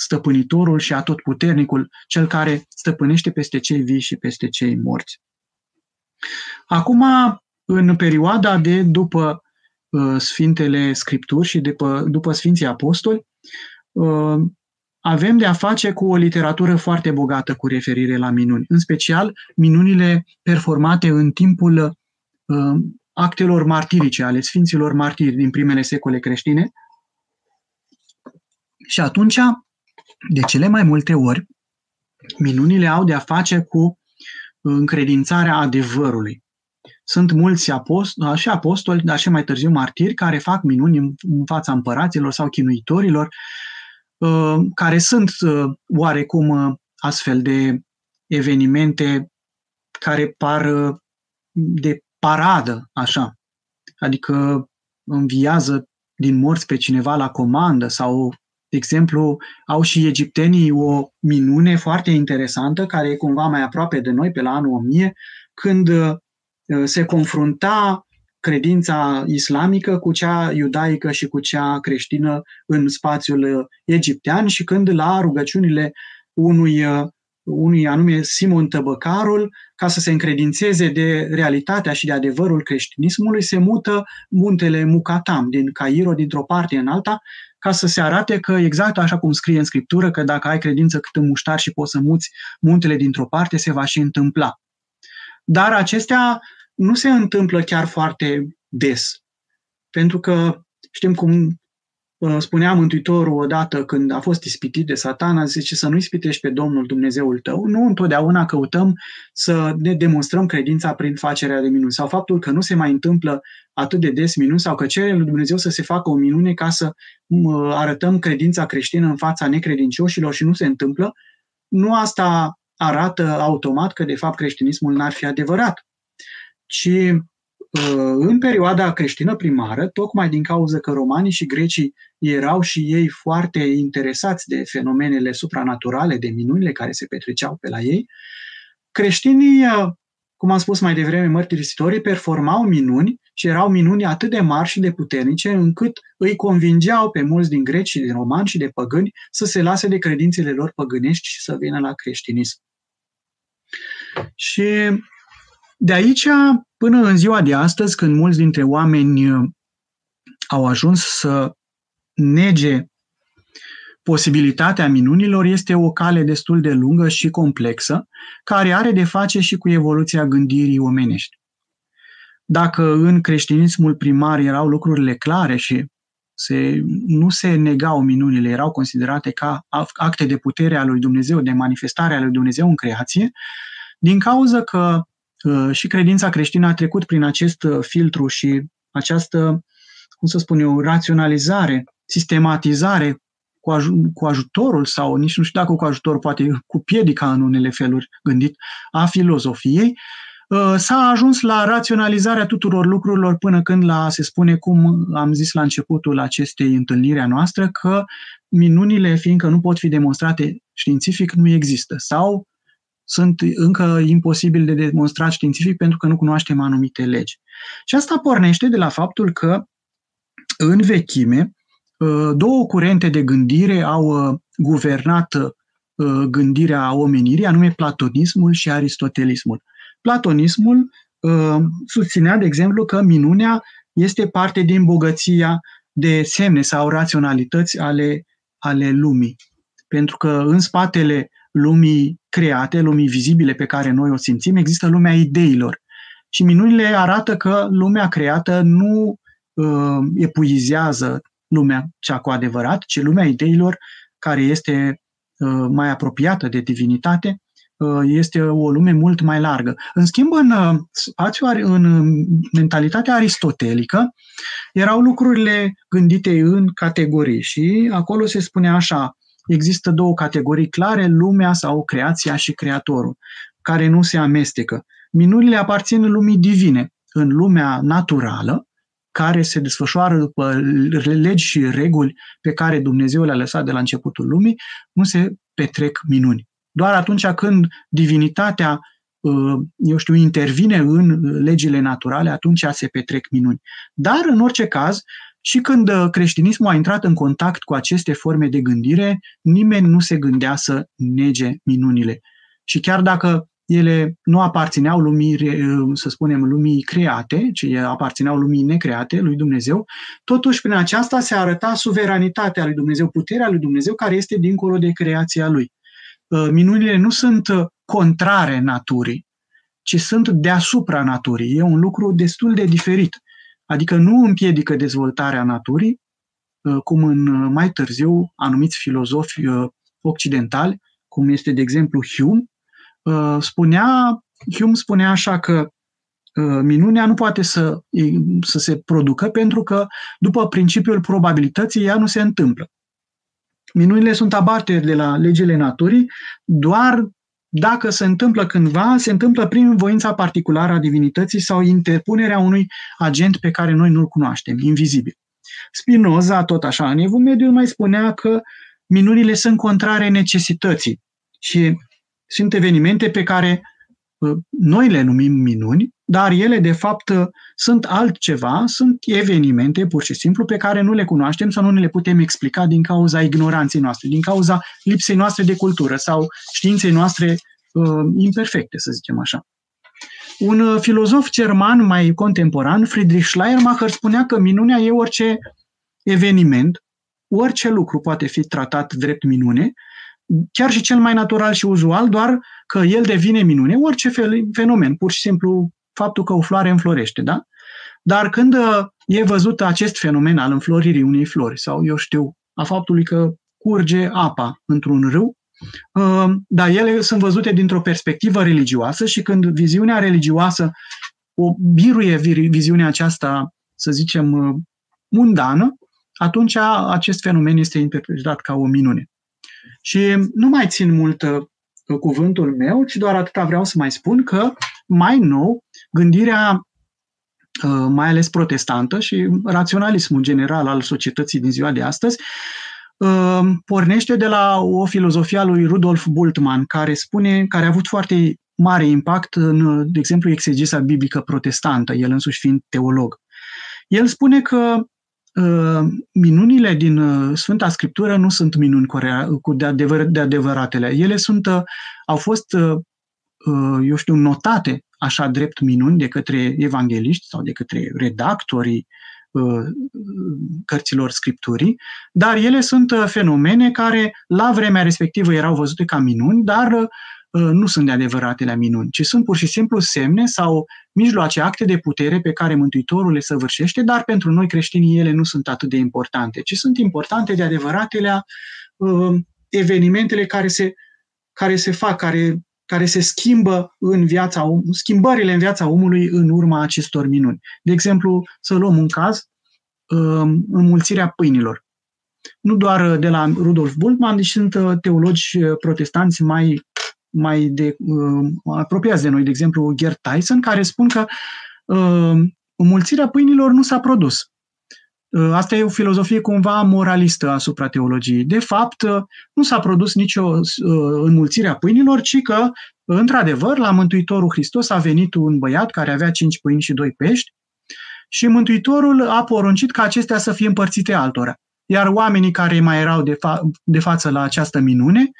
stăpânitorul și atotputernicul, cel care stăpânește peste cei vii și peste cei morți. Acum, în perioada de după uh, Sfintele Scripturi și după, după Sfinții Apostoli, uh, avem de a face cu o literatură foarte bogată cu referire la minuni, în special minunile performate în timpul actelor martirice ale Sfinților Martiri din primele secole creștine. Și atunci, de cele mai multe ori, minunile au de a face cu încredințarea adevărului. Sunt mulți apostoli, și apostoli, dar și mai târziu martiri, care fac minuni în fața împăraților sau chinuitorilor, uh, care sunt uh, oarecum uh, astfel de evenimente care par de paradă, așa. Adică înviază din morți pe cineva la comandă sau, de exemplu, au și egiptenii o minune foarte interesantă care e cumva mai aproape de noi pe la anul 1000, când uh, se confrunta credința islamică cu cea iudaică și cu cea creștină în spațiul uh, egiptean și când la rugăciunile unui uh, unui anume Simon Tăbăcarul, ca să se încredințeze de realitatea și de adevărul creștinismului, se mută muntele Mucatam din Cairo, dintr-o parte în alta, ca să se arate că exact așa cum scrie în Scriptură, că dacă ai credință cât în muștar și poți să muți muntele dintr-o parte, se va și întâmpla. Dar acestea nu se întâmplă chiar foarte des. Pentru că știm cum Uh, spunea Mântuitorul odată când a fost ispitit de satana, zice să nu ispitești pe Domnul Dumnezeul tău. Nu întotdeauna căutăm să ne demonstrăm credința prin facerea de minuni sau faptul că nu se mai întâmplă atât de des minuni sau că cere lui Dumnezeu să se facă o minune ca să arătăm credința creștină în fața necredincioșilor și nu se întâmplă. Nu asta arată automat că, de fapt, creștinismul n-ar fi adevărat, ci uh, în perioada creștină primară, tocmai din cauza că romanii și grecii erau și ei foarte interesați de fenomenele supranaturale, de minunile care se petreceau pe la ei, creștinii, uh, cum am spus mai devreme, mărturisitorii performau minuni și erau minuni atât de mari și de puternice încât îi convingeau pe mulți din greci și din romani și de păgâni să se lase de credințele lor păgânești și să vină la creștinism. Și de aici, până în ziua de astăzi, când mulți dintre oameni uh, au ajuns să nege posibilitatea minunilor, este o cale destul de lungă și complexă, care are de face și cu evoluția gândirii omenești. Dacă în creștinismul primar erau lucrurile clare și se, nu se negau minunile, erau considerate ca acte de putere a lui Dumnezeu, de manifestare a lui Dumnezeu în creație, din cauza că uh, și credința creștină a trecut prin acest uh, filtru și această, cum să spun eu, raționalizare, sistematizare cu, aj- cu ajutorul sau nici nu știu dacă cu ajutor, poate cu piedica în unele feluri gândit a filozofiei, uh, s-a ajuns la raționalizarea tuturor lucrurilor până când la, se spune, cum am zis la începutul acestei întâlniri a noastră, că minunile, fiindcă nu pot fi demonstrate științific, nu există. Sau sunt încă imposibil de demonstrat științific pentru că nu cunoaștem anumite legi. Și asta pornește de la faptul că în vechime uh, două curente de gândire au uh, guvernat uh, gândirea omenirii, anume platonismul și aristotelismul. Platonismul susținea, de exemplu, că minunea este parte din bogăția de semne sau raționalități ale, ale lumii. Pentru că în spatele lumii create, lumii vizibile pe care noi o simțim, există lumea ideilor. Și minunile arată că lumea creată nu uh, epuizează lumea cea cu adevărat, ci lumea ideilor care este uh, mai apropiată de divinitate, uh, este o lume mult mai largă. În schimb, în uh, spațiu, în mentalitatea aristotelică, erau lucrurile gândite în categorii și acolo se spune așa, există două categorii clare, lumea sau creația și creatorul, care nu se amestecă. Minunile aparțin lumii divine. În lumea naturală, care se desfășoară după legi și reguli pe care Dumnezeu le-a lăsat de la începutul lumii, nu se petrec minuni. Doar atunci când divinitatea, uh, eu știu, intervine în legile naturale, atunci se petrec minuni. Dar, în orice caz, și când uh, creștinismul a intrat în contact cu aceste forme de gândire, nimeni nu se gândea să nege minunile. Și chiar dacă ele nu aparțineau lumii, uh, să spunem, lumii create, ci aparțineau lumii necreate, lui Dumnezeu, totuși prin aceasta se arăta suveranitatea lui Dumnezeu, puterea lui Dumnezeu care este dincolo de creația lui. Uh, minunile nu sunt contrare naturii, ci sunt deasupra naturii. E un lucru destul de diferit. Adică nu împiedică dezvoltarea naturii, uh, cum în uh, mai târziu anumiți filozofi uh, occidentali, cum este de exemplu Hume, spunea, Hume spunea așa că minunea nu poate să, să se producă pentru că după principiul probabilității ea nu se întâmplă. Minunile sunt abateri de la legile naturii doar dacă se întâmplă cândva, se întâmplă prin voința particulară a divinității sau interpunerea unui agent pe care noi nu-l cunoaștem, invizibil. Spinoza, tot așa, în Evul Mediu mai spunea că minunile sunt contrare necesității și sunt evenimente pe care uh, noi le numim minuni, dar ele de fapt uh, sunt altceva, sunt evenimente pur și simplu pe care nu le cunoaștem sau nu ne le putem explica din cauza ignoranței noastre, din cauza lipsei noastre de cultură sau științei noastre uh, imperfecte, să zicem așa. Un uh, filozof german mai contemporan, Friedrich Schleiermacher, spunea că minunea e orice eveniment, orice lucru poate fi tratat drept minune, chiar și cel mai natural și uzual, doar că el devine minune, orice fenomen, pur și simplu faptul că o floare înflorește, da? Dar când uh, e văzut acest fenomen al înfloririi unei flori sau, eu știu, a faptului că curge apa într-un râu, uh, dar ele sunt văzute dintr-o perspectivă religioasă și când viziunea religioasă o biruie viziunea aceasta, să zicem, uh, mundană, atunci acest fenomen este interpretat ca o minune. Și nu mai țin mult cuvântul meu, ci doar atâta vreau să mai spun că, mai nou, gândirea mai ales protestantă și raționalismul general al societății din ziua de astăzi, pornește de la o filozofie a lui Rudolf Bultmann, care spune, care a avut foarte mare impact în, de exemplu, exegesa biblică protestantă, el însuși fiind teolog. El spune că uh, minunile din uh, Sfânta Scriptură nu sunt minuni cu de, adevăr, de adevăratele. Ele sunt, uh, au fost, uh, uh, eu știu, notate așa drept minuni de către evangeliști sau de către redactorii uh, cărților scripturii, dar ele sunt uh, fenomene care la vremea respectivă erau văzute ca minuni, dar uh, Uh, nu sunt de adevăratele minuni, ci sunt pur și simplu semne sau mijloace, acte de putere pe care Mântuitorul le săvârșește, dar pentru noi creștinii ele nu sunt atât de importante, ci sunt importante de adevăratele uh, evenimentele care se, care se fac, care, care se schimbă în viața schimbările în viața omului în urma acestor minuni. De exemplu, să luăm un caz, uh, înmulțirea pâinilor. Nu doar de la Rudolf Bultmann, deși sunt uh, teologi protestanți mai mai de, uh, apropiați de noi, de exemplu Gerd Tyson, care spun că uh, înmulțirea pâinilor nu s-a produs. Uh, asta e o filozofie cumva moralistă asupra teologiei. De fapt, uh, nu s-a produs nicio uh, înmulțire a pâinilor, ci că, într-adevăr, la Mântuitorul Hristos a venit un băiat care avea cinci pâini și doi pești și Mântuitorul a poruncit ca acestea să fie împărțite altora. Iar oamenii care mai erau de, fa- de față la această minune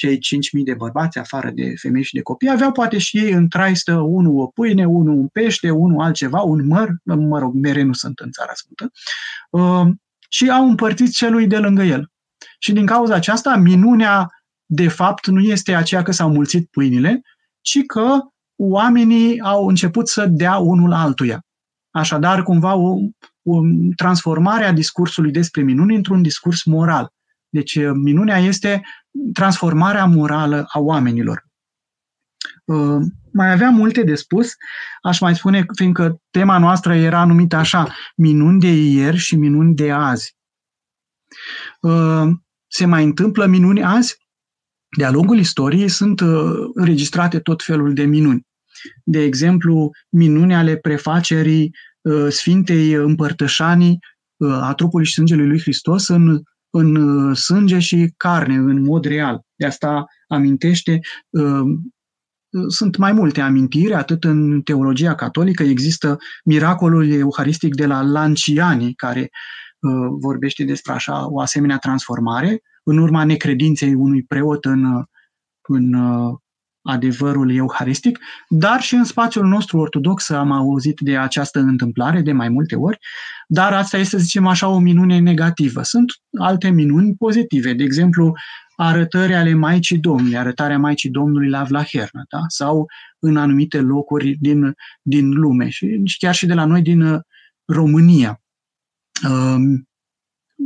cei 5.000 de bărbați, afară de femei și de copii, aveau poate și ei în traistă unul o pâine, unul un pește, unul altceva, un măr, mă rog, mere nu sunt în țara sfântă, uh, și au împărțit celui de lângă el. Și din cauza aceasta, minunea, de fapt, nu este aceea că s-au mulțit pâinile, ci că oamenii au început să dea unul altuia. Așadar, cumva, o, o transformare a discursului despre minuni într-un discurs moral. Deci, minunea este transformarea morală a oamenilor. Uh, mai aveam multe de spus, aș mai spune, fiindcă tema noastră era numită așa, minuni de ieri și minuni de azi. Uh, se mai întâmplă minuni azi? De-a lungul istoriei sunt uh, înregistrate tot felul de minuni. De exemplu, minuni ale prefacerii Sfintei Împărtășanii a trupului și sângelui lui Hristos în în uh, sânge și carne, în mod real. De asta amintește, uh, sunt mai multe amintiri, atât în teologia catolică există miracolul euharistic de la Lanciani, care uh, vorbește despre așa o asemenea transformare, în urma necredinței unui preot în, în adevărul euharistic, dar și în spațiul nostru ortodox am auzit de această întâmplare de mai multe ori, dar asta este, să zicem așa, o minune negativă. Sunt alte minuni pozitive, de exemplu, arătări ale Maicii Domnului, arătarea Maicii Domnului la Vlahernă, da? sau în anumite locuri din, din lume și chiar și de la noi din uh, România. Um,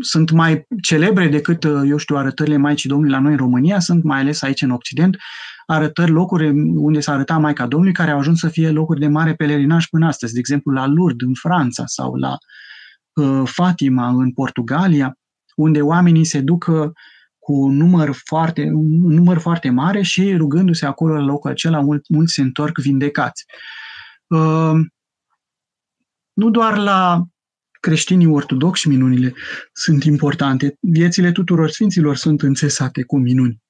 sunt mai celebre decât, uh, eu știu, arătările Maicii Domnului la noi în România, sunt mai ales aici în Occident, arătări, locuri unde s-a arătat Maica Domnului, care au ajuns să fie locuri de mare pelerinaj până astăzi, de exemplu la Lourdes în Franța sau la uh, Fatima în Portugalia, unde oamenii se duc uh, cu un număr foarte, un număr foarte mare și rugându-se acolo la locul acela, mulți, mulți se întorc vindecați. Uh, nu doar la creștinii ortodoxi minunile sunt importante, viețile tuturor sfinților sunt înțesate cu minuni.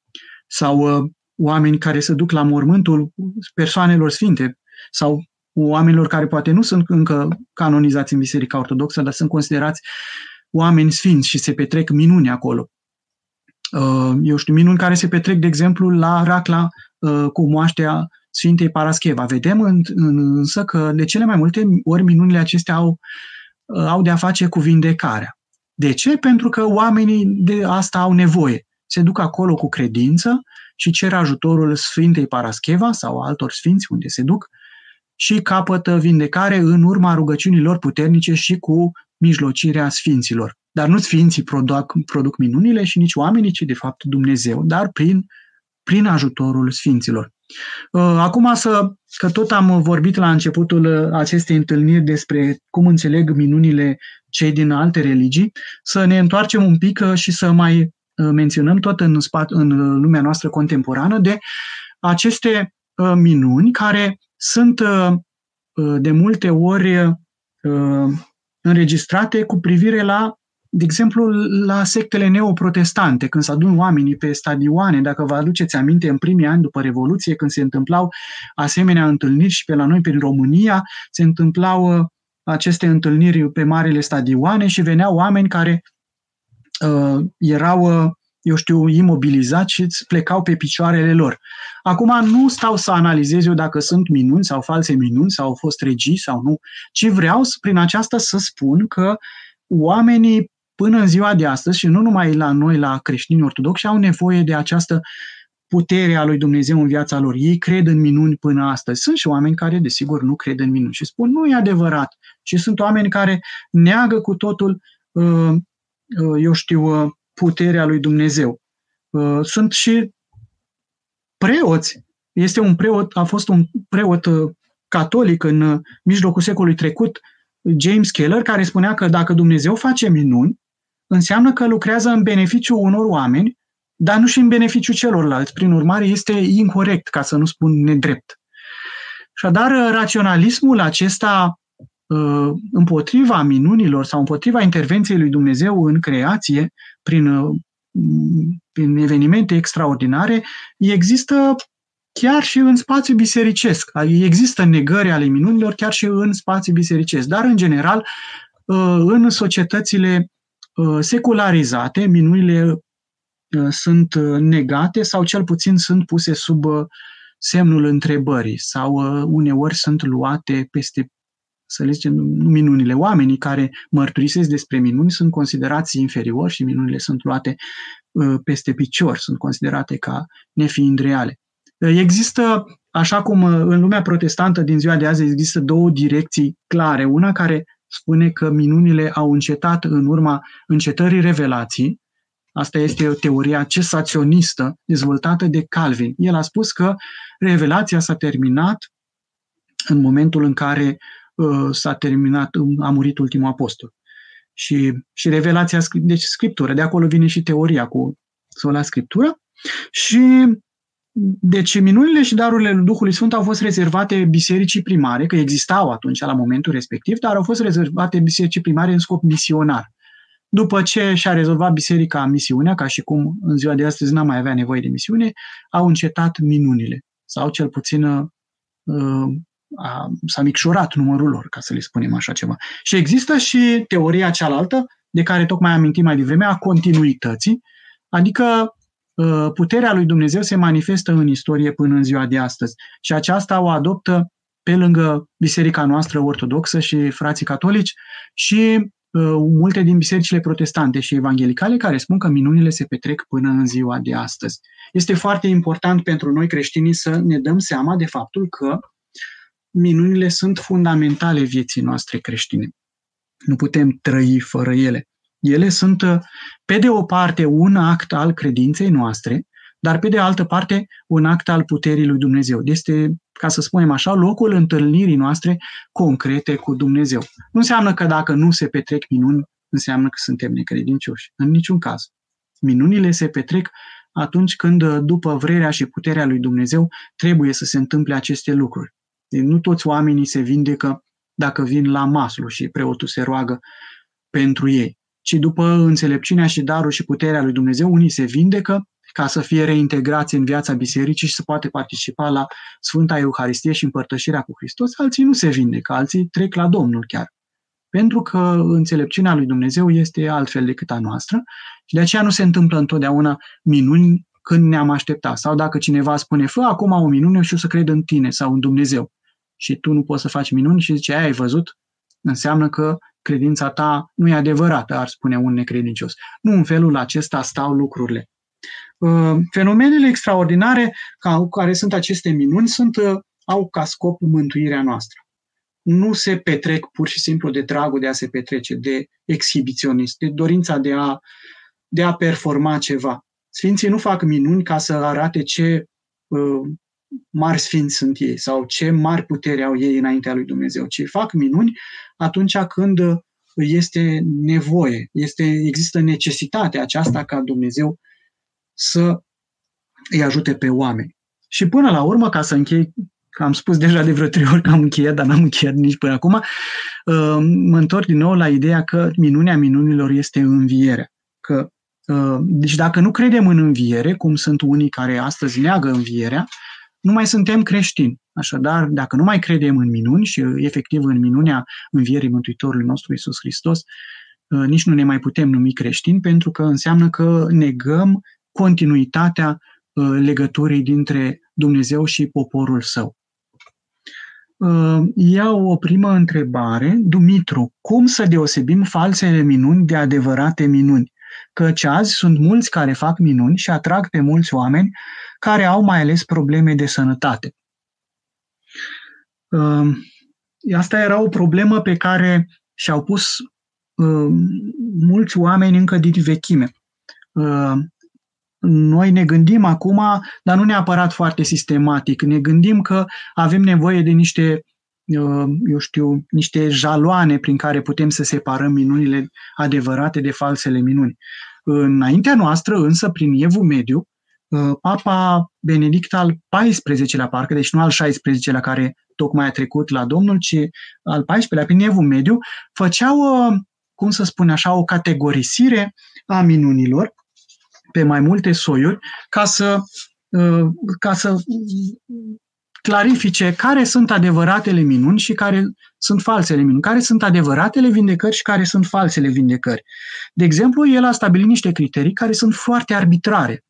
Sau uh, oameni care se duc la mormântul persoanelor sfinte sau oamenilor care poate nu sunt încă canonizați în Biserica Ortodoxă, dar sunt considerați oameni sfinți și se petrec minuni acolo. Uh, eu știu, minuni care se petrec, de exemplu, la Racla uh, cu moaștea Sfintei Parascheva. Vedem însă că de cele mai multe ori minunile acestea au, uh, au de-a face cu vindecarea. De ce? Pentru că oamenii de asta au nevoie. Se duc acolo cu credință și cer ajutorul Sfintei Parascheva sau altor sfinți unde se duc și capătă vindecare în urma rugăciunilor puternice și cu mijlocirea sfinților. Dar nu sfinții produc, produc minunile și nici oamenii, ci de fapt Dumnezeu, dar prin, prin ajutorul sfinților. Uh, acum să, că tot am vorbit la începutul acestei întâlniri despre cum înțeleg minunile cei din alte religii, să ne întoarcem un pic și să mai menționăm tot în, spat, în lumea noastră contemporană de aceste minuni care sunt de multe ori înregistrate cu privire la de exemplu, la sectele neoprotestante, când se adun oamenii pe stadioane, dacă vă aduceți aminte, în primii ani după Revoluție, când se întâmplau asemenea întâlniri și pe la noi, prin România, se întâmplau uh, aceste întâlniri pe marile stadioane și veneau oameni care uh, erau, uh, eu știu, imobilizați și plecau pe picioarele lor. Acum nu stau să analizez eu dacă sunt minuni sau false minuni sau au fost regii sau nu, ci vreau prin aceasta să spun că oamenii până în ziua de astăzi și nu numai la noi, la creștini ortodoxi, au nevoie de această putere a lui Dumnezeu în viața lor. Ei cred în minuni până astăzi. Sunt și oameni care, desigur, nu cred în minuni și spun nu e adevărat. Și sunt oameni care neagă cu totul, uh, uh, eu știu, uh, puterea lui Dumnezeu. Sunt și preoți. Este un preot, a fost un preot catolic în mijlocul secolului trecut, James Keller, care spunea că dacă Dumnezeu face minuni, înseamnă că lucrează în beneficiu unor oameni, dar nu și în beneficiu celorlalți. Prin urmare, este incorrect, ca să nu spun nedrept. Și dar raționalismul acesta uh, împotriva minunilor sau împotriva intervenției lui Dumnezeu în creație, prin, uh, prin evenimente extraordinare, există chiar și în spațiu bisericesc. Există negări ale minunilor chiar și în spațiu bisericesc. Dar, în general, uh, în societățile Uh, secularizate, minunile uh, sunt uh, negate sau cel puțin sunt puse sub semnul întrebării sau uneori sunt luate peste, să le zicem, minunile. Oamenii care mărturisesc despre minuni sunt considerați inferiori și minunile sunt luate peste picior, sunt considerate ca nefiind reale. Există, așa cum în lumea protestantă din ziua de azi există două direcții clare. Una care spune că minunile au încetat în urma încetării revelației. Asta este o teoria cesaționistă dezvoltată de Calvin. El a spus că revelația s-a terminat în momentul în care uh, s-a terminat, a murit ultimul apostol. Și, și revelația, deci scriptură, de acolo vine și teoria cu sola scriptură. Și deci minunile și darurile lui Duhului Sfânt au fost rezervate bisericii primare, că existau atunci la momentul respectiv, dar au fost rezervate bisericii primare în scop misionar. După ce și-a rezolvat biserica misiunea, ca și cum în ziua de astăzi n-a mai avea nevoie de misiune, au încetat minunile. Sau cel puțin uh, a, s-a micșorat numărul lor, ca să le spunem așa ceva. Și există și teoria cealaltă, de care tocmai am amintit mai devreme, a continuității, adică Uh, puterea lui Dumnezeu se manifestă în istorie până în ziua de astăzi. Și aceasta o adoptă pe lângă biserica noastră ortodoxă și frații catolici și uh, multe din bisericile protestante și evanghelicale care spun că minunile se petrec până în ziua de astăzi. Este foarte important pentru noi creștinii să ne dăm seama de faptul că minunile sunt fundamentale vieții noastre creștine. Nu putem trăi fără ele. Ele sunt, uh, pe de o parte, un act al credinței noastre, dar pe de altă parte, un act al puterii lui Dumnezeu. Este, ca să spunem așa, locul întâlnirii noastre concrete cu Dumnezeu. Nu înseamnă că dacă nu se petrec minuni, înseamnă că suntem necredincioși. În niciun caz. Minunile se petrec atunci când, uh, după vrerea și puterea lui Dumnezeu, trebuie să se întâmple aceste lucruri. Deci nu toți oamenii se vindecă dacă vin la maslu și preotul se roagă pentru ei ci după înțelepciunea și darul și puterea lui Dumnezeu, unii se vindecă ca să fie reintegrați în viața bisericii și să poate participa la Sfânta Euharistie și împărtășirea cu Hristos, alții nu se vindecă, alții trec la Domnul chiar. Pentru că înțelepciunea lui Dumnezeu este altfel decât a noastră și de aceea nu se întâmplă întotdeauna minuni când ne-am așteptat. Sau dacă cineva spune, fă acum o minune și o să cred în tine sau în Dumnezeu și tu nu poți să faci minuni și zice, ai văzut? Înseamnă că credința ta nu e adevărată, ar spune un necredincios. Nu în felul acesta stau lucrurile. Uh, fenomenele extraordinare care sunt aceste minuni sunt, uh, au ca scop mântuirea noastră. Nu se petrec pur și simplu de dragul de a se petrece, de exhibiționist, de dorința de a, de a performa ceva. Sfinții nu fac minuni ca să arate ce uh, mari sfinți sunt ei sau ce mari putere au ei înaintea lui Dumnezeu, ci fac minuni atunci când este nevoie, este, există necesitatea aceasta ca Dumnezeu să îi ajute pe oameni. Și până la urmă, ca să închei, am spus deja de vreo trei ori că am încheiat, dar n-am încheiat nici până acum, uh, mă întorc din nou la ideea că minunea minunilor este învierea. Că, uh, deci dacă nu credem în înviere, cum sunt unii care astăzi neagă învierea, nu mai suntem creștini. Așadar, dacă nu mai credem în minuni și efectiv în minunea învierii Mântuitorului nostru Isus Hristos, uh, nici nu ne mai putem numi creștini pentru că înseamnă că negăm continuitatea uh, legăturii dintre Dumnezeu și poporul său. Uh, iau o primă întrebare. Dumitru, cum să deosebim falsele minuni de adevărate minuni? Căci azi sunt mulți care fac minuni și atrag pe mulți oameni care au mai ales probleme de sănătate. Uh, asta era o problemă pe care și-au pus mulți oameni încă din vechime noi ne gândim acum, dar nu neapărat foarte sistematic, ne gândim că avem nevoie de niște, uh, eu știu, niște jaloane prin care putem să separăm minunile adevărate de falsele minuni. Înaintea noastră, însă, prin Evul Mediu, uh, Papa Benedict al XIV-lea, parcă, deci nu al XVI-lea care tocmai a trecut la Domnul, ci al XIV-lea, prin Evul Mediu, făceau, uh, cum să spun așa, o categorisire a minunilor pe mai multe soiuri ca să, uh, ca să clarifice care sunt adevăratele minuni și care sunt falsele minuni, care sunt adevăratele vindecări și care sunt falsele vindecări. De exemplu, el a stabilit niște criterii care sunt foarte arbitrare,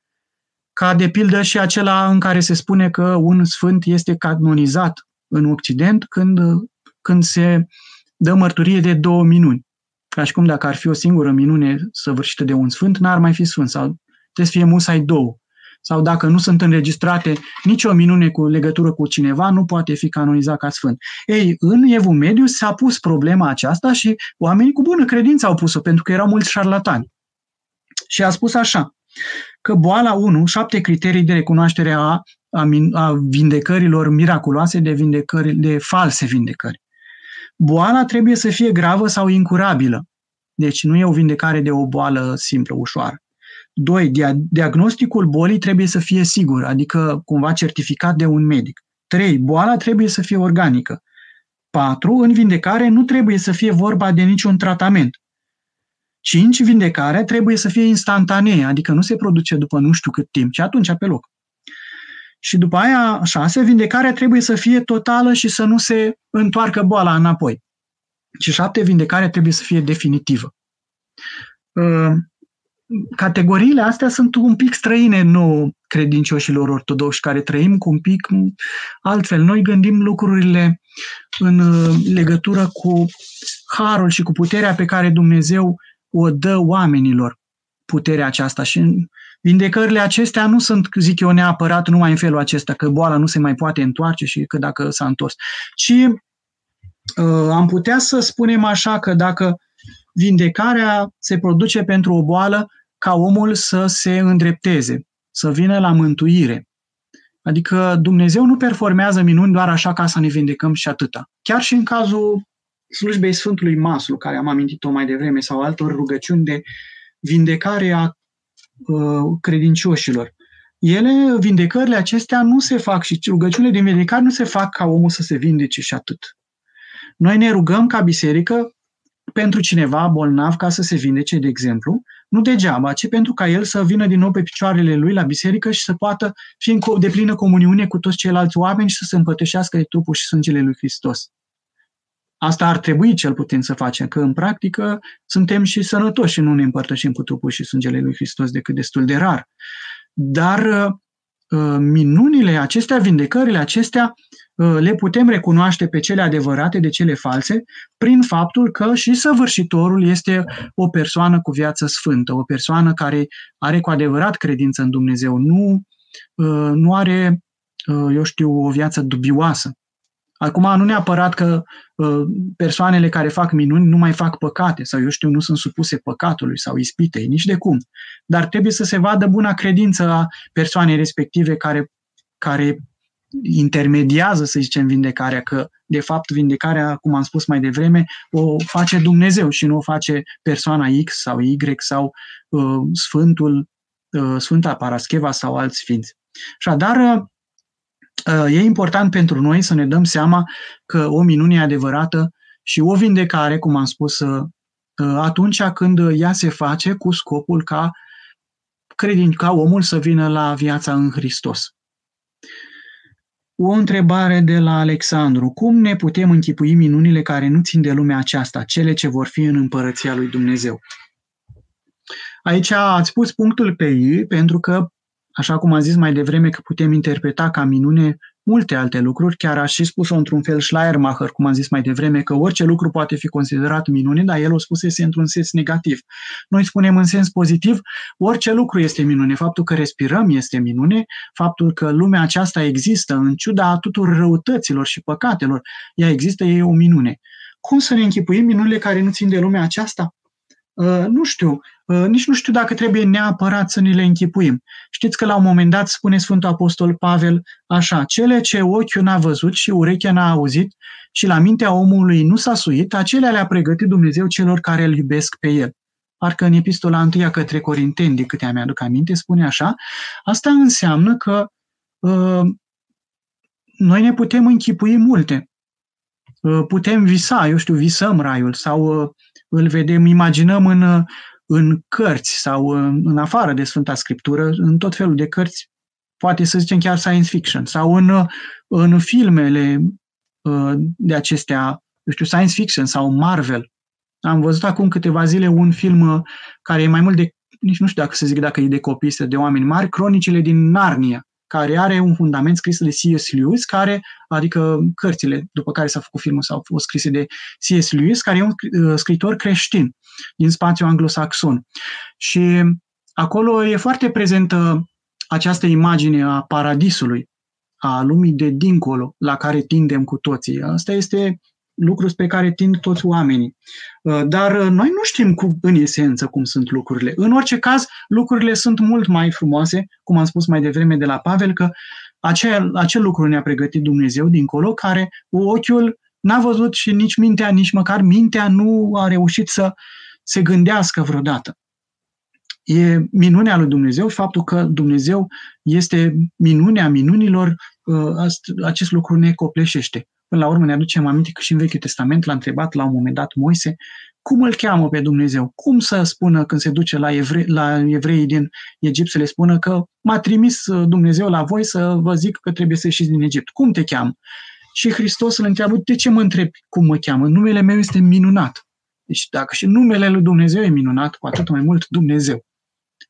ca de pildă și acela în care se spune că un sfânt este canonizat în Occident când, când se dă mărturie de două minuni. Ca și cum dacă ar fi o singură minune săvârșită de un sfânt, n-ar mai fi sfânt. Sau trebuie să fie musai două. Sau dacă nu sunt înregistrate nicio minune cu legătură cu cineva, nu poate fi canonizat ca sfânt. Ei, în Evul Mediu s-a pus problema aceasta și oamenii cu bună credință au pus-o, pentru că erau mulți șarlatani. Și a spus așa, că boala 1, șapte criterii de recunoaștere a, a, a vindecărilor miraculoase de, vindecări, de false vindecări. Boala trebuie să fie gravă sau incurabilă. Deci nu e o vindecare de o boală simplă, ușoară. Doi, diagnosticul bolii trebuie să fie sigur, adică cumva certificat de un medic. Trei, boala trebuie să fie organică. Patru, în vindecare nu trebuie să fie vorba de niciun tratament. Cinci, vindecarea trebuie să fie instantanee, adică nu se produce după nu știu cât timp, ci atunci pe loc. Și după aia, șase, vindecarea trebuie să fie totală și să nu se întoarcă boala înapoi. Și șapte, vindecarea trebuie să fie definitivă. Ă, categoriile astea sunt un pic străine nou credincioșilor ortodoxi, care trăim cu un pic altfel. Noi gândim lucrurile în uh, legătură cu harul și cu puterea pe care Dumnezeu o dă oamenilor, puterea aceasta. Și vindecările acestea nu sunt, zic eu, neapărat numai în felul acesta, că boala nu se mai poate întoarce și că dacă s-a întors, ci uh, am putea să spunem așa că dacă vindecarea se produce pentru o boală ca omul să se îndrepteze, să vină la mântuire. Adică Dumnezeu nu performează minuni doar așa ca să ne vindecăm și atâta. Chiar și în cazul slujbei Sfântului Maslu, care am amintit-o mai devreme, sau altor rugăciuni de vindecare a uh, credincioșilor. Ele, vindecările acestea nu se fac și rugăciunile de vindecare nu se fac ca omul să se vindece și atât. Noi ne rugăm ca biserică pentru cineva bolnav ca să se vindece, de exemplu, nu degeaba, ci pentru ca el să vină din nou pe picioarele lui la biserică și să poată fi în deplină comuniune cu toți ceilalți oameni și să se împătășească de trupul și sângele lui Hristos. Asta ar trebui cel puțin să facem, că în practică suntem și sănătoși și nu ne împărtășim cu trupul și sângele lui Hristos decât destul de rar. Dar uh, minunile acestea, vindecările acestea, Uh, le putem recunoaște pe cele adevărate de cele false prin faptul că și săvârșitorul este o persoană cu viață sfântă, o persoană care are cu adevărat credință în Dumnezeu, nu, uh, nu are, uh, eu știu, o viață dubioasă. Acum, nu neapărat că persoanele care fac minuni nu mai fac păcate sau, eu știu, nu sunt supuse păcatului sau ispitei, nici de cum. Dar trebuie să se vadă buna credință a persoanei respective care, care intermediază, să zicem, vindecarea, că de fapt vindecarea, cum am spus mai devreme, o face Dumnezeu și nu o face persoana X sau Y sau uh, Sfântul, uh, Sfânta Parascheva sau alți sfinți. Așadar, uh, e important pentru noi să ne dăm seama că o minune adevărată și o vindecare, cum am spus, uh, uh, atunci când ea se face cu scopul ca credin, ca omul să vină la viața în Hristos. O întrebare de la Alexandru. Cum ne putem închipui minunile care nu țin de lumea aceasta, cele ce vor fi în împărăția lui Dumnezeu? Aici ați pus punctul pe I, pentru că, așa cum am zis mai devreme, că putem interpreta ca minune multe alte lucruri, chiar aș și spus-o într-un fel Schleiermacher, cum am zis mai devreme, că orice lucru poate fi considerat minune, dar el o spusese într-un sens negativ. Noi spunem în sens pozitiv, orice lucru este minune. Faptul că respirăm este minune, faptul că lumea aceasta există, în ciuda tuturor răutăților și păcatelor, ea există, e o minune. Cum să ne închipuim minunile care nu țin de lumea aceasta? Uh, nu știu, uh, nici nu știu dacă trebuie neapărat să ne le închipuim. Știți că la un moment dat spune Sfântul Apostol Pavel așa, cele ce ochiul n-a văzut și urechea n-a auzit și la mintea omului nu s-a suit, acelea le-a pregătit Dumnezeu celor care îl iubesc pe el. Parcă în epistola întâia către Corinteni, de câte mi aduc aminte, spune așa, asta înseamnă că uh, noi ne putem închipui multe. Uh, putem visa, eu știu, visăm raiul sau uh, îl vedem, imaginăm în, în cărți sau în afară de Sfânta Scriptură, în tot felul de cărți, poate să zicem chiar science fiction, sau în, în filmele uh, de acestea, eu știu, science fiction sau Marvel. Am văzut acum câteva zile un film uh, care e mai mult de, nici nu știu dacă să zic dacă e de copii sau de oameni mari, Cronicile din Narnia care are un fundament scris de C.S. Lewis, care, adică cărțile după care s-a făcut filmul s-au fost scrise de C.S. Lewis, care e un uh, scritor creștin din spațiul anglosaxon. Și acolo e foarte prezentă această imagine a paradisului, a lumii de dincolo, la care tindem cu toții. Asta este lucru pe care tind toți oamenii. Uh, dar uh, noi nu știm cu, în esență cum sunt lucrurile. În orice caz, lucrurile sunt mult mai frumoase, cum am spus mai devreme de la Pavel, că acel, acel lucru ne-a pregătit Dumnezeu dincolo, care ochiul n-a văzut și nici mintea, nici măcar mintea nu a reușit să se gândească vreodată. E minunea lui Dumnezeu și faptul că Dumnezeu este minunea minunilor, uh, acest lucru ne copleșește. Până la urmă ne aducem aminte că și în Vechiul Testament l-a întrebat la un moment dat Moise cum îl cheamă pe Dumnezeu, cum să spună când se duce la, evre- la evreii din Egipt să le spună că m-a trimis uh, Dumnezeu la voi să vă zic că trebuie să ieșiți din Egipt. Cum te cheamă? Și Hristos îl întreabă, de ce mă întrebi cum mă cheamă? Numele meu este minunat. Deci dacă și numele lui Dumnezeu e minunat, cu atât mai mult Dumnezeu.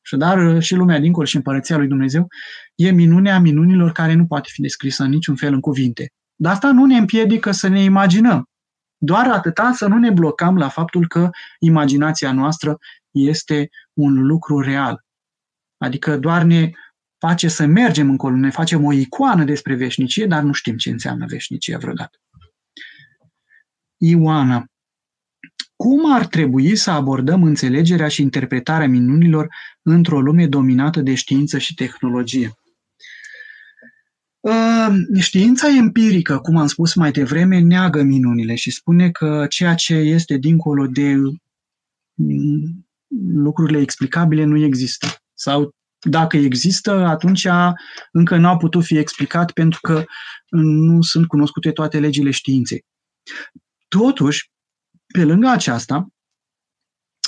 Și dar uh, și lumea dincolo și împărăția lui Dumnezeu e minunea minunilor care nu poate fi descrisă în niciun fel în cuvinte. Dar asta nu ne împiedică să ne imaginăm. Doar atâta să nu ne blocăm la faptul că imaginația noastră este un lucru real. Adică doar ne face să mergem încolo, ne facem o icoană despre veșnicie, dar nu știm ce înseamnă veșnicie vreodată. Ioana. Cum ar trebui să abordăm înțelegerea și interpretarea minunilor într-o lume dominată de știință și tehnologie? Ă, știința empirică, cum am spus mai devreme, neagă minunile și spune că ceea ce este dincolo de mm, lucrurile explicabile nu există. Sau dacă există, atunci încă nu a putut fi explicat pentru că nu sunt cunoscute toate legile științei. Totuși, pe lângă aceasta,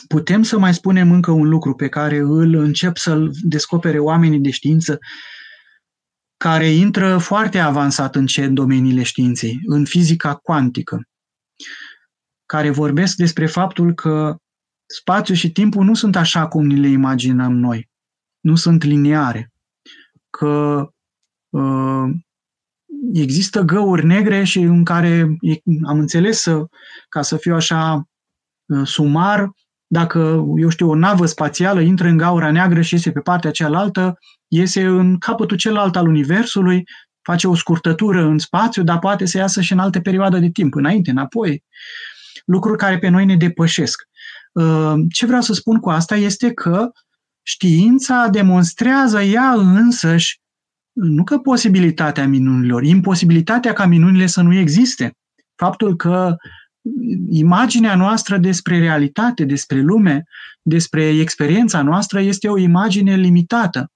putem să mai spunem încă un lucru pe care îl încep să-l descopere oamenii de știință care intră foarte avansat în ce domeniile științei, în fizica cuantică, care vorbesc despre faptul că spațiul și timpul nu sunt așa cum ni le imaginăm noi, nu sunt lineare, că uh, există găuri negre și în care am înțeles să, ca să fiu așa uh, sumar, dacă, eu știu, o navă spațială intră în gaura neagră și iese pe partea cealaltă, iese în capătul celălalt al Universului, face o scurtătură în spațiu, dar poate să iasă și în alte perioade de timp, înainte, înapoi. Lucruri care pe noi ne depășesc. Uh, ce vreau să spun cu asta este că știința demonstrează ea însăși nu că posibilitatea minunilor, imposibilitatea ca minunile să nu existe. Faptul că imaginea noastră despre realitate, despre lume, despre experiența noastră este o imagine limitată.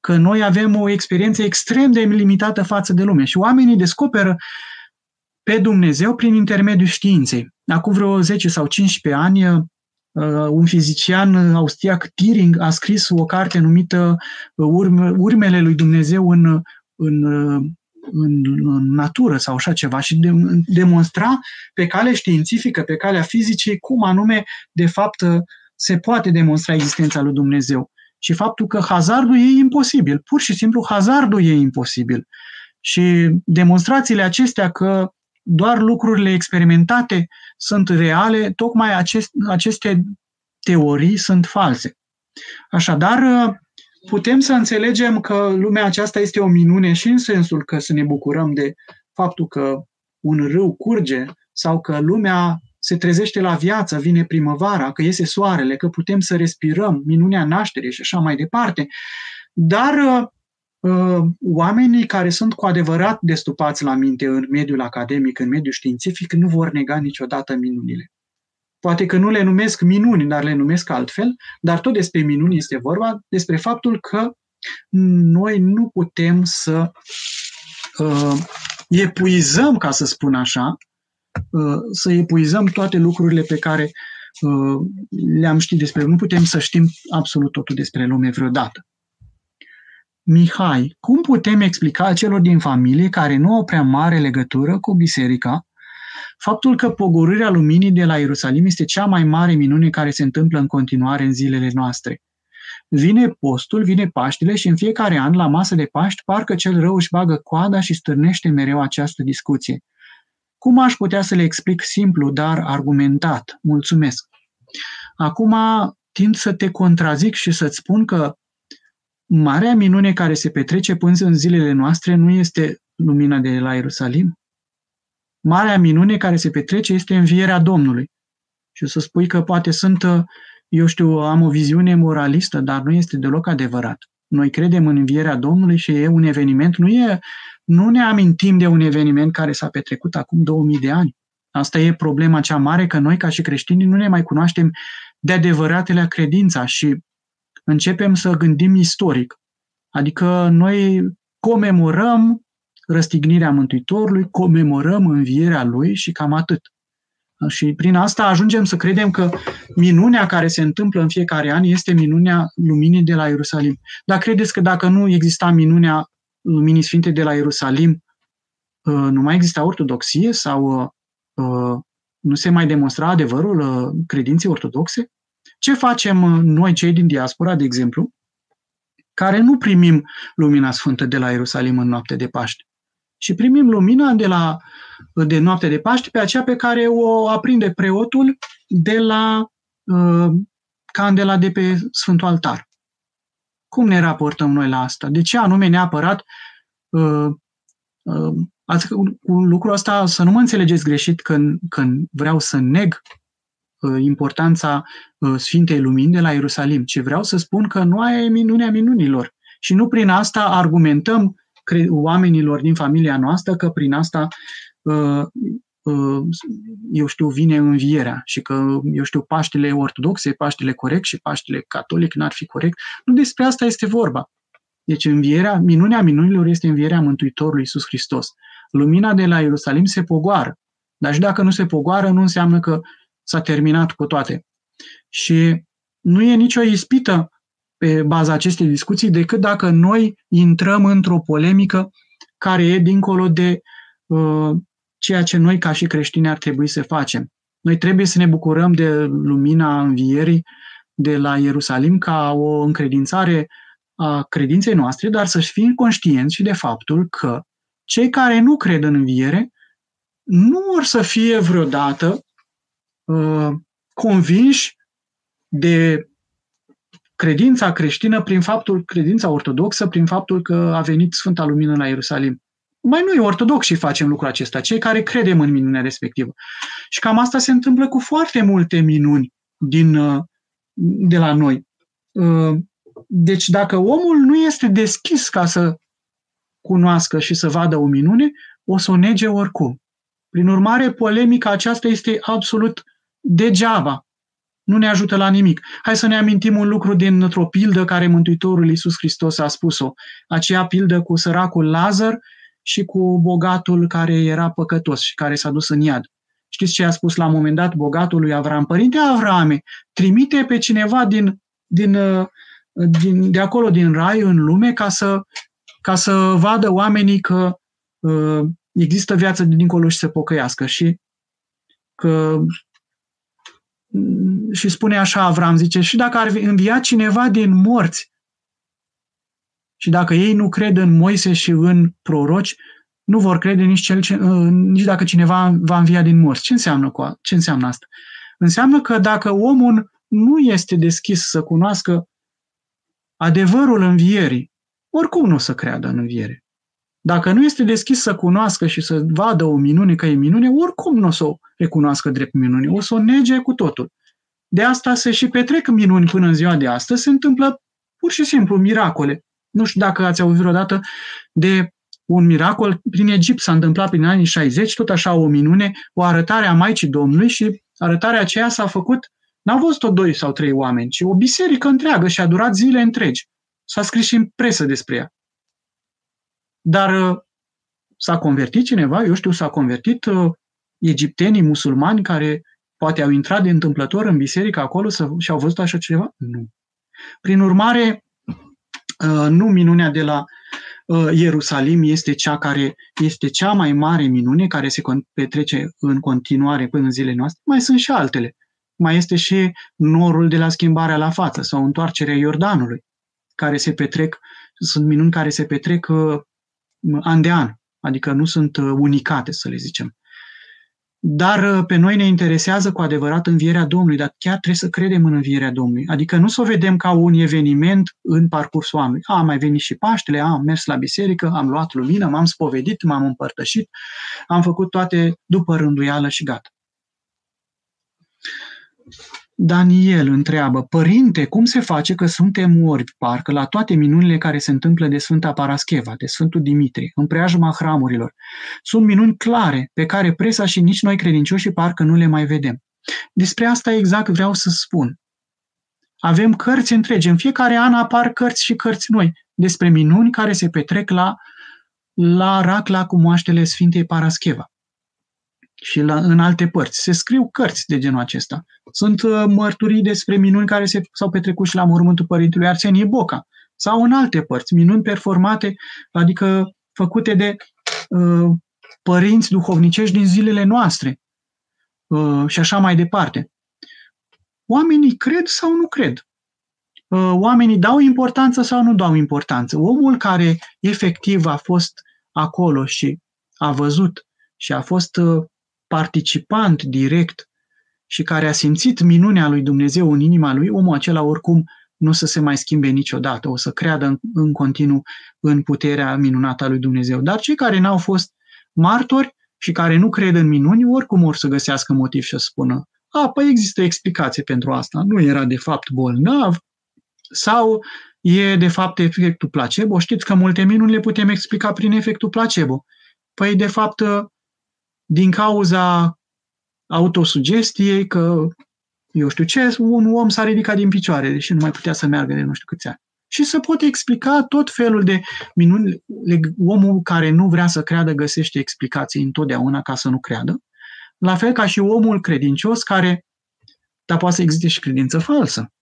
Că noi avem o experiență extrem de limitată față de lume și oamenii descoperă pe Dumnezeu prin intermediul științei. Acum vreo 10 sau 15 ani, uh, un fizician austriac, Tiring, a scris o carte numită Urme, Urmele lui Dumnezeu în, în în, în natură sau așa ceva și de, demonstra pe cale științifică, pe calea fizicii, cum anume, de fapt, se poate demonstra existența lui Dumnezeu. Și faptul că hazardul e imposibil, pur și simplu hazardul e imposibil. Și demonstrațiile acestea că doar lucrurile experimentate sunt reale, tocmai acest, aceste teorii sunt false. Așadar, putem să înțelegem că lumea aceasta este o minune și în sensul că să ne bucurăm de faptul că un râu curge sau că lumea se trezește la viață, vine primăvara, că iese soarele, că putem să respirăm, minunea nașterii și așa mai departe. Dar uh, oamenii care sunt cu adevărat destupați la minte în mediul academic, în mediul științific, nu vor nega niciodată minunile. Poate că nu le numesc minuni, dar le numesc altfel, dar tot despre minuni este vorba, despre faptul că noi nu putem să uh, epuizăm, ca să spun așa, uh, să epuizăm toate lucrurile pe care uh, le-am ști despre Nu putem să știm absolut totul despre lume vreodată. Mihai, cum putem explica celor din familie care nu au prea mare legătură cu biserica faptul că pogorârea luminii de la Ierusalim este cea mai mare minune care se întâmplă în continuare în zilele noastre. Vine postul, vine Paștile și în fiecare an, la masă de Paști, parcă cel rău își bagă coada și stârnește mereu această discuție. Cum aș putea să le explic simplu, dar argumentat? Mulțumesc. Acum tind să te contrazic și să-ți spun că marea minune care se petrece până în zilele noastre nu este lumina de la Ierusalim, marea minune care se petrece este învierea Domnului. Și o să spui că poate sunt, uh, eu știu, am o viziune moralistă, dar nu este deloc adevărat. Noi credem în învierea Domnului și e un eveniment, nu, e, nu ne amintim de un eveniment care s-a petrecut acum 2000 de ani. Asta e problema cea mare, că noi ca și creștini nu ne mai cunoaștem de adevăratele credința și începem să gândim istoric. Adică noi comemorăm răstignirea Mântuitorului, comemorăm învierea Lui și cam atât. Și prin asta ajungem să credem că minunea care se întâmplă în fiecare an este minunea luminii de la Ierusalim. Dar credeți că dacă nu exista minunea luminii sfinte de la Ierusalim, uh, nu mai exista ortodoxie sau uh, nu se mai demonstra adevărul uh, credinței ortodoxe? Ce facem noi, cei din diaspora, de exemplu, care nu primim lumina sfântă de la Ierusalim în noapte de Paște? Și primim lumina de, la, de noapte de Paște pe aceea pe care o aprinde preotul de la uh, candela de pe Sfântul Altar. Cum ne raportăm noi la asta? De ce anume neapărat uh, uh, ați, cu lucrul ăsta să nu mă înțelegeți greșit când, când vreau să neg uh, importanța uh, Sfintei Lumini de la Ierusalim, ci vreau să spun că nu aia e minunea minunilor. Și nu prin asta argumentăm oamenilor din familia noastră că prin asta uh, uh, eu știu, vine învierea și că, eu știu, Paștile ortodoxe, Paștile corect și Paștile catolic n-ar fi corect. Nu despre asta este vorba. Deci învierea, minunea minunilor este învierea Mântuitorului Iisus Hristos. Lumina de la Ierusalim se pogoară. Dar și dacă nu se pogoară, nu înseamnă că s-a terminat cu toate. Și nu e nicio ispită pe baza acestei discuții decât dacă noi intrăm într-o polemică care e dincolo de uh, ceea ce noi ca și creștini ar trebui să facem. Noi trebuie să ne bucurăm de lumina învierii de la Ierusalim ca o încredințare a credinței noastre, dar să fim conștienți și de faptul că cei care nu cred în înviere nu vor să fie vreodată uh, convinși de credința creștină prin faptul, credința ortodoxă, prin faptul că a venit Sfânta Lumină la Ierusalim. Mai noi ortodoxi facem lucrul acesta, cei care credem în minunea respectivă. Și cam asta se întâmplă cu foarte multe minuni din, uh, de la noi. Uh, deci dacă omul nu este deschis ca să cunoască și să vadă o minune, o să o nege oricum. Prin urmare, polemica aceasta este absolut degeaba. Nu ne ajută la nimic. Hai să ne amintim un lucru dintr-o pildă care Mântuitorul Iisus Hristos a spus-o. Aceea pildă cu săracul Lazar și cu bogatul care era păcătos și care s-a dus în iad. Știți ce a spus la un moment dat bogatul lui Avram? Părinte Avrame, trimite pe cineva din, din, uh, din, de acolo, din rai, în lume, ca să, ca să vadă oamenii că uh, există viață de dincolo și să pocăiască. Și că mm, și spune așa Avram, zice, și dacă ar învia cineva din morți și dacă ei nu cred în Moise și în proroci, nu vor crede nici, cel ce, uh, nici dacă cineva va învia din morți. Ce înseamnă, cu, ce înseamnă asta? Înseamnă că dacă omul nu este deschis să cunoască adevărul învierii, oricum nu o să creadă în înviere. Dacă nu este deschis să cunoască și să vadă o minune că e minune, oricum nu o să o recunoască drept minune, o să o nege cu totul. De asta se și petrec minuni până în ziua de astăzi, se întâmplă pur și simplu miracole. Nu știu dacă ați auzit vreodată de un miracol. Prin Egipt s-a întâmplat prin anii 60, tot așa o minune, o arătare a Maicii Domnului și arătarea aceea s-a făcut, n-au văzut-o doi sau trei oameni, ci o biserică întreagă și a durat zile întregi. S-a scris și în presă despre ea. Dar uh, s-a convertit cineva, eu știu, s-a convertit uh, egiptenii musulmani care poate au intrat de întâmplător în biserică acolo să, și au văzut așa ceva? Nu. Prin urmare, uh, nu minunea de la Ierusalim este cea care este cea mai mare minune care se petrece în continuare până în zilele noastre. Mai sunt și altele. Mai este și norul de la schimbarea la față sau întoarcerea Iordanului, care se petrec, sunt minuni care se petrec an de an, adică nu sunt uh, unicate, să le zicem. Dar uh, pe noi ne interesează cu adevărat învierea Domnului, dar chiar trebuie să credem în învierea Domnului. Adică nu să o vedem ca un eveniment în parcursul anului. A, am mai venit și Paștele, a, am mers la biserică, am luat lumină, m-am spovedit, m-am împărtășit, am făcut toate după rânduială și gata. Daniel întreabă, Părinte, cum se face că suntem orbi, parcă, la toate minunile care se întâmplă de Sfânta Parascheva, de Sfântul Dimitrie, în preajma hramurilor? Sunt minuni clare, pe care presa și nici noi credincioși parcă nu le mai vedem. Despre asta exact vreau să spun. Avem cărți întregi, în fiecare an apar cărți și cărți noi despre minuni care se petrec la, la Racla cu moaștele Sfintei Parascheva și la, în alte părți. Se scriu cărți de genul acesta. Sunt uh, mărturii despre minuni care se, s-au petrecut și la mormântul Părintelui Arsenie Boca sau în alte părți, minuni performate, adică făcute de uh, părinți duhovnicești din zilele noastre uh, și așa mai departe. Oamenii cred sau nu cred? Uh, oamenii dau importanță sau nu dau importanță? Omul care efectiv a fost acolo și a văzut și a fost uh, participant direct și care a simțit minunea lui Dumnezeu în inima lui, omul acela oricum nu o să se mai schimbe niciodată, o să creadă în, în continuu în puterea minunată a lui Dumnezeu. Dar cei care n-au fost martori și care nu cred în minuni, oricum or să găsească motiv și să spună a, păi există explicație pentru asta, nu era de fapt bolnav sau e de fapt efectul placebo. Știți că multe minuni le putem explica prin efectul placebo. Păi de fapt din cauza autosugestiei că, eu știu ce, un om s-a ridicat din picioare, deși nu mai putea să meargă de nu știu câți ani. Și se poate explica tot felul de minuni. Omul care nu vrea să creadă găsește explicații întotdeauna ca să nu creadă. La fel ca și omul credincios care, dar poate să existe și credință falsă.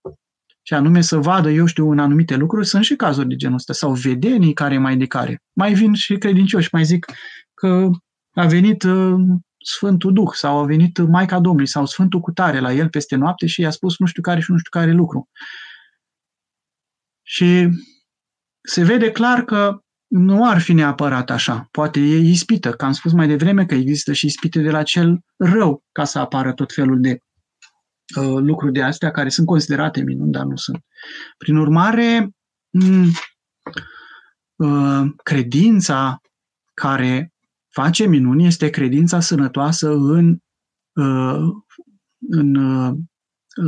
Și anume să vadă, eu știu, în anumite lucruri, sunt și cazuri de genul ăsta, sau vedenii care mai de care. Mai vin și credincioși, mai zic că a venit uh, Sfântul Duh sau a venit Maica Domnului sau Sfântul Cutare la el peste noapte și i-a spus nu știu care și nu știu care lucru. Și se vede clar că nu ar fi neapărat așa. Poate e ispită, că am spus mai devreme că există și ispite de la cel rău ca să apară tot felul de uh, lucruri de astea care sunt considerate minuni, dar nu sunt. Prin urmare, m- uh, credința care face minuni este credința sănătoasă în, uh, în uh,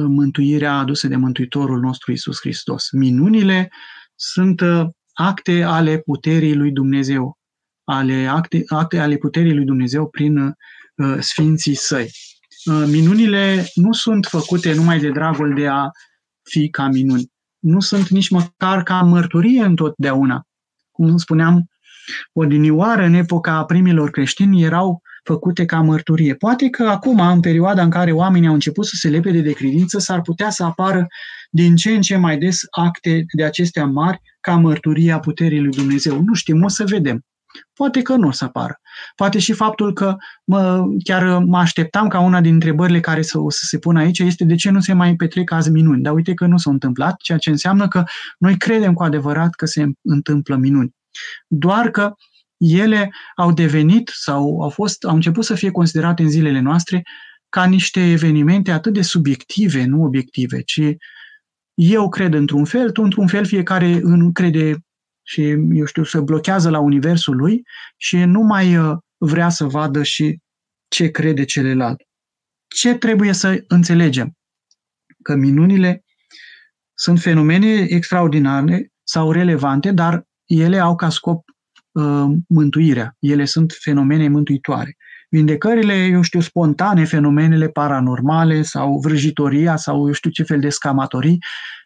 mântuirea adusă de Mântuitorul nostru Isus Hristos. Minunile sunt uh, acte ale puterii lui Dumnezeu, ale acte, acte ale puterii lui Dumnezeu prin uh, sfinții săi. Uh, minunile nu sunt făcute numai de dragul de a fi ca minuni. Nu sunt nici măcar ca mărturie întotdeauna. Cum spuneam, odinioară, în epoca primilor creștini, erau făcute ca mărturie. Poate că acum, în perioada în care oamenii au început să se lepede de credință, s-ar putea să apară din ce în ce mai des acte de acestea mari ca mărturie a puterii lui Dumnezeu. Nu știm, o să vedem. Poate că nu o să apară. Poate și faptul că mă, chiar mă așteptam ca una din întrebările care să, o să se pună aici este de ce nu se mai petrec azi minuni. Dar uite că nu s-au întâmplat, ceea ce înseamnă că noi credem cu adevărat că se întâmplă minuni. Doar că ele au devenit sau au, fost, au început să fie considerate în zilele noastre ca niște evenimente atât de subiective, nu obiective, ci eu cred într-un fel, tu într-un fel, fiecare în crede și, eu știu, se blochează la universul lui și nu mai uh, vrea să vadă și ce crede celălalt. Ce trebuie să înțelegem? Că minunile sunt fenomene extraordinare sau relevante, dar ele au ca scop uh, mântuirea. Ele sunt fenomene mântuitoare. Vindecările, eu știu, spontane, fenomenele paranormale sau vrăjitoria sau eu știu ce fel de scamatorii,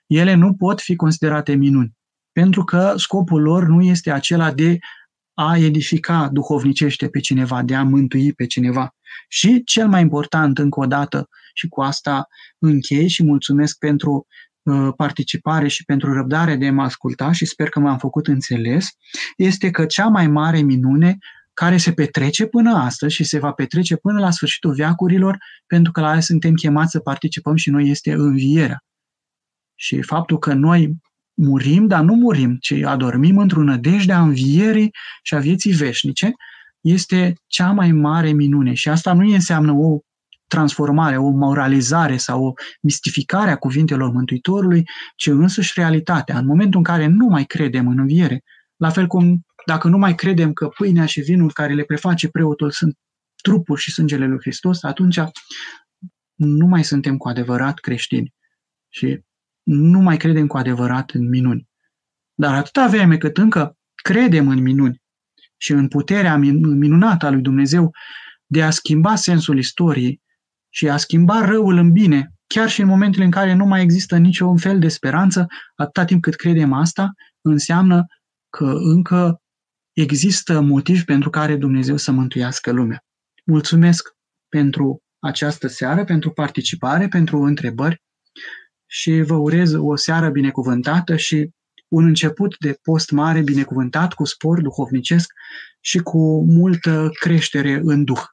ele nu pot fi considerate minuni. Pentru că scopul lor nu este acela de a edifica duhovnicește pe cineva, de a mântui pe cineva. Și cel mai important, încă o dată, și cu asta închei și mulțumesc pentru uh, participare și pentru răbdare de a mă asculta și sper că m-am făcut înțeles, este că cea mai mare minune care se petrece până astăzi și se va petrece până la sfârșitul veacurilor, pentru că la aia suntem chemați să participăm și noi, este învierea. Și faptul că noi murim, dar nu murim, ci adormim într-o nădejde a învierii și a vieții veșnice, este cea mai mare minune. Și asta nu înseamnă o transformare, o moralizare sau o mistificare a cuvintelor Mântuitorului, ci însuși realitatea. În momentul în care nu mai credem în înviere, la fel cum dacă nu mai credem că pâinea și vinul care le preface preotul sunt trupul și sângele lui Hristos, atunci nu mai suntem cu adevărat creștini și nu mai credem cu adevărat în minuni. Dar atâta vreme cât încă credem în minuni și în puterea minunată a lui Dumnezeu de a schimba sensul istoriei și a schimba răul în bine, chiar și în momentele în care nu mai există niciun fel de speranță, atâta timp cât credem asta, înseamnă că încă există motiv pentru care Dumnezeu să mântuiască lumea. Mulțumesc pentru această seară, pentru participare, pentru întrebări și vă urez o seară binecuvântată și un început de post mare binecuvântat cu spor duhovnicesc și cu multă creștere în duh.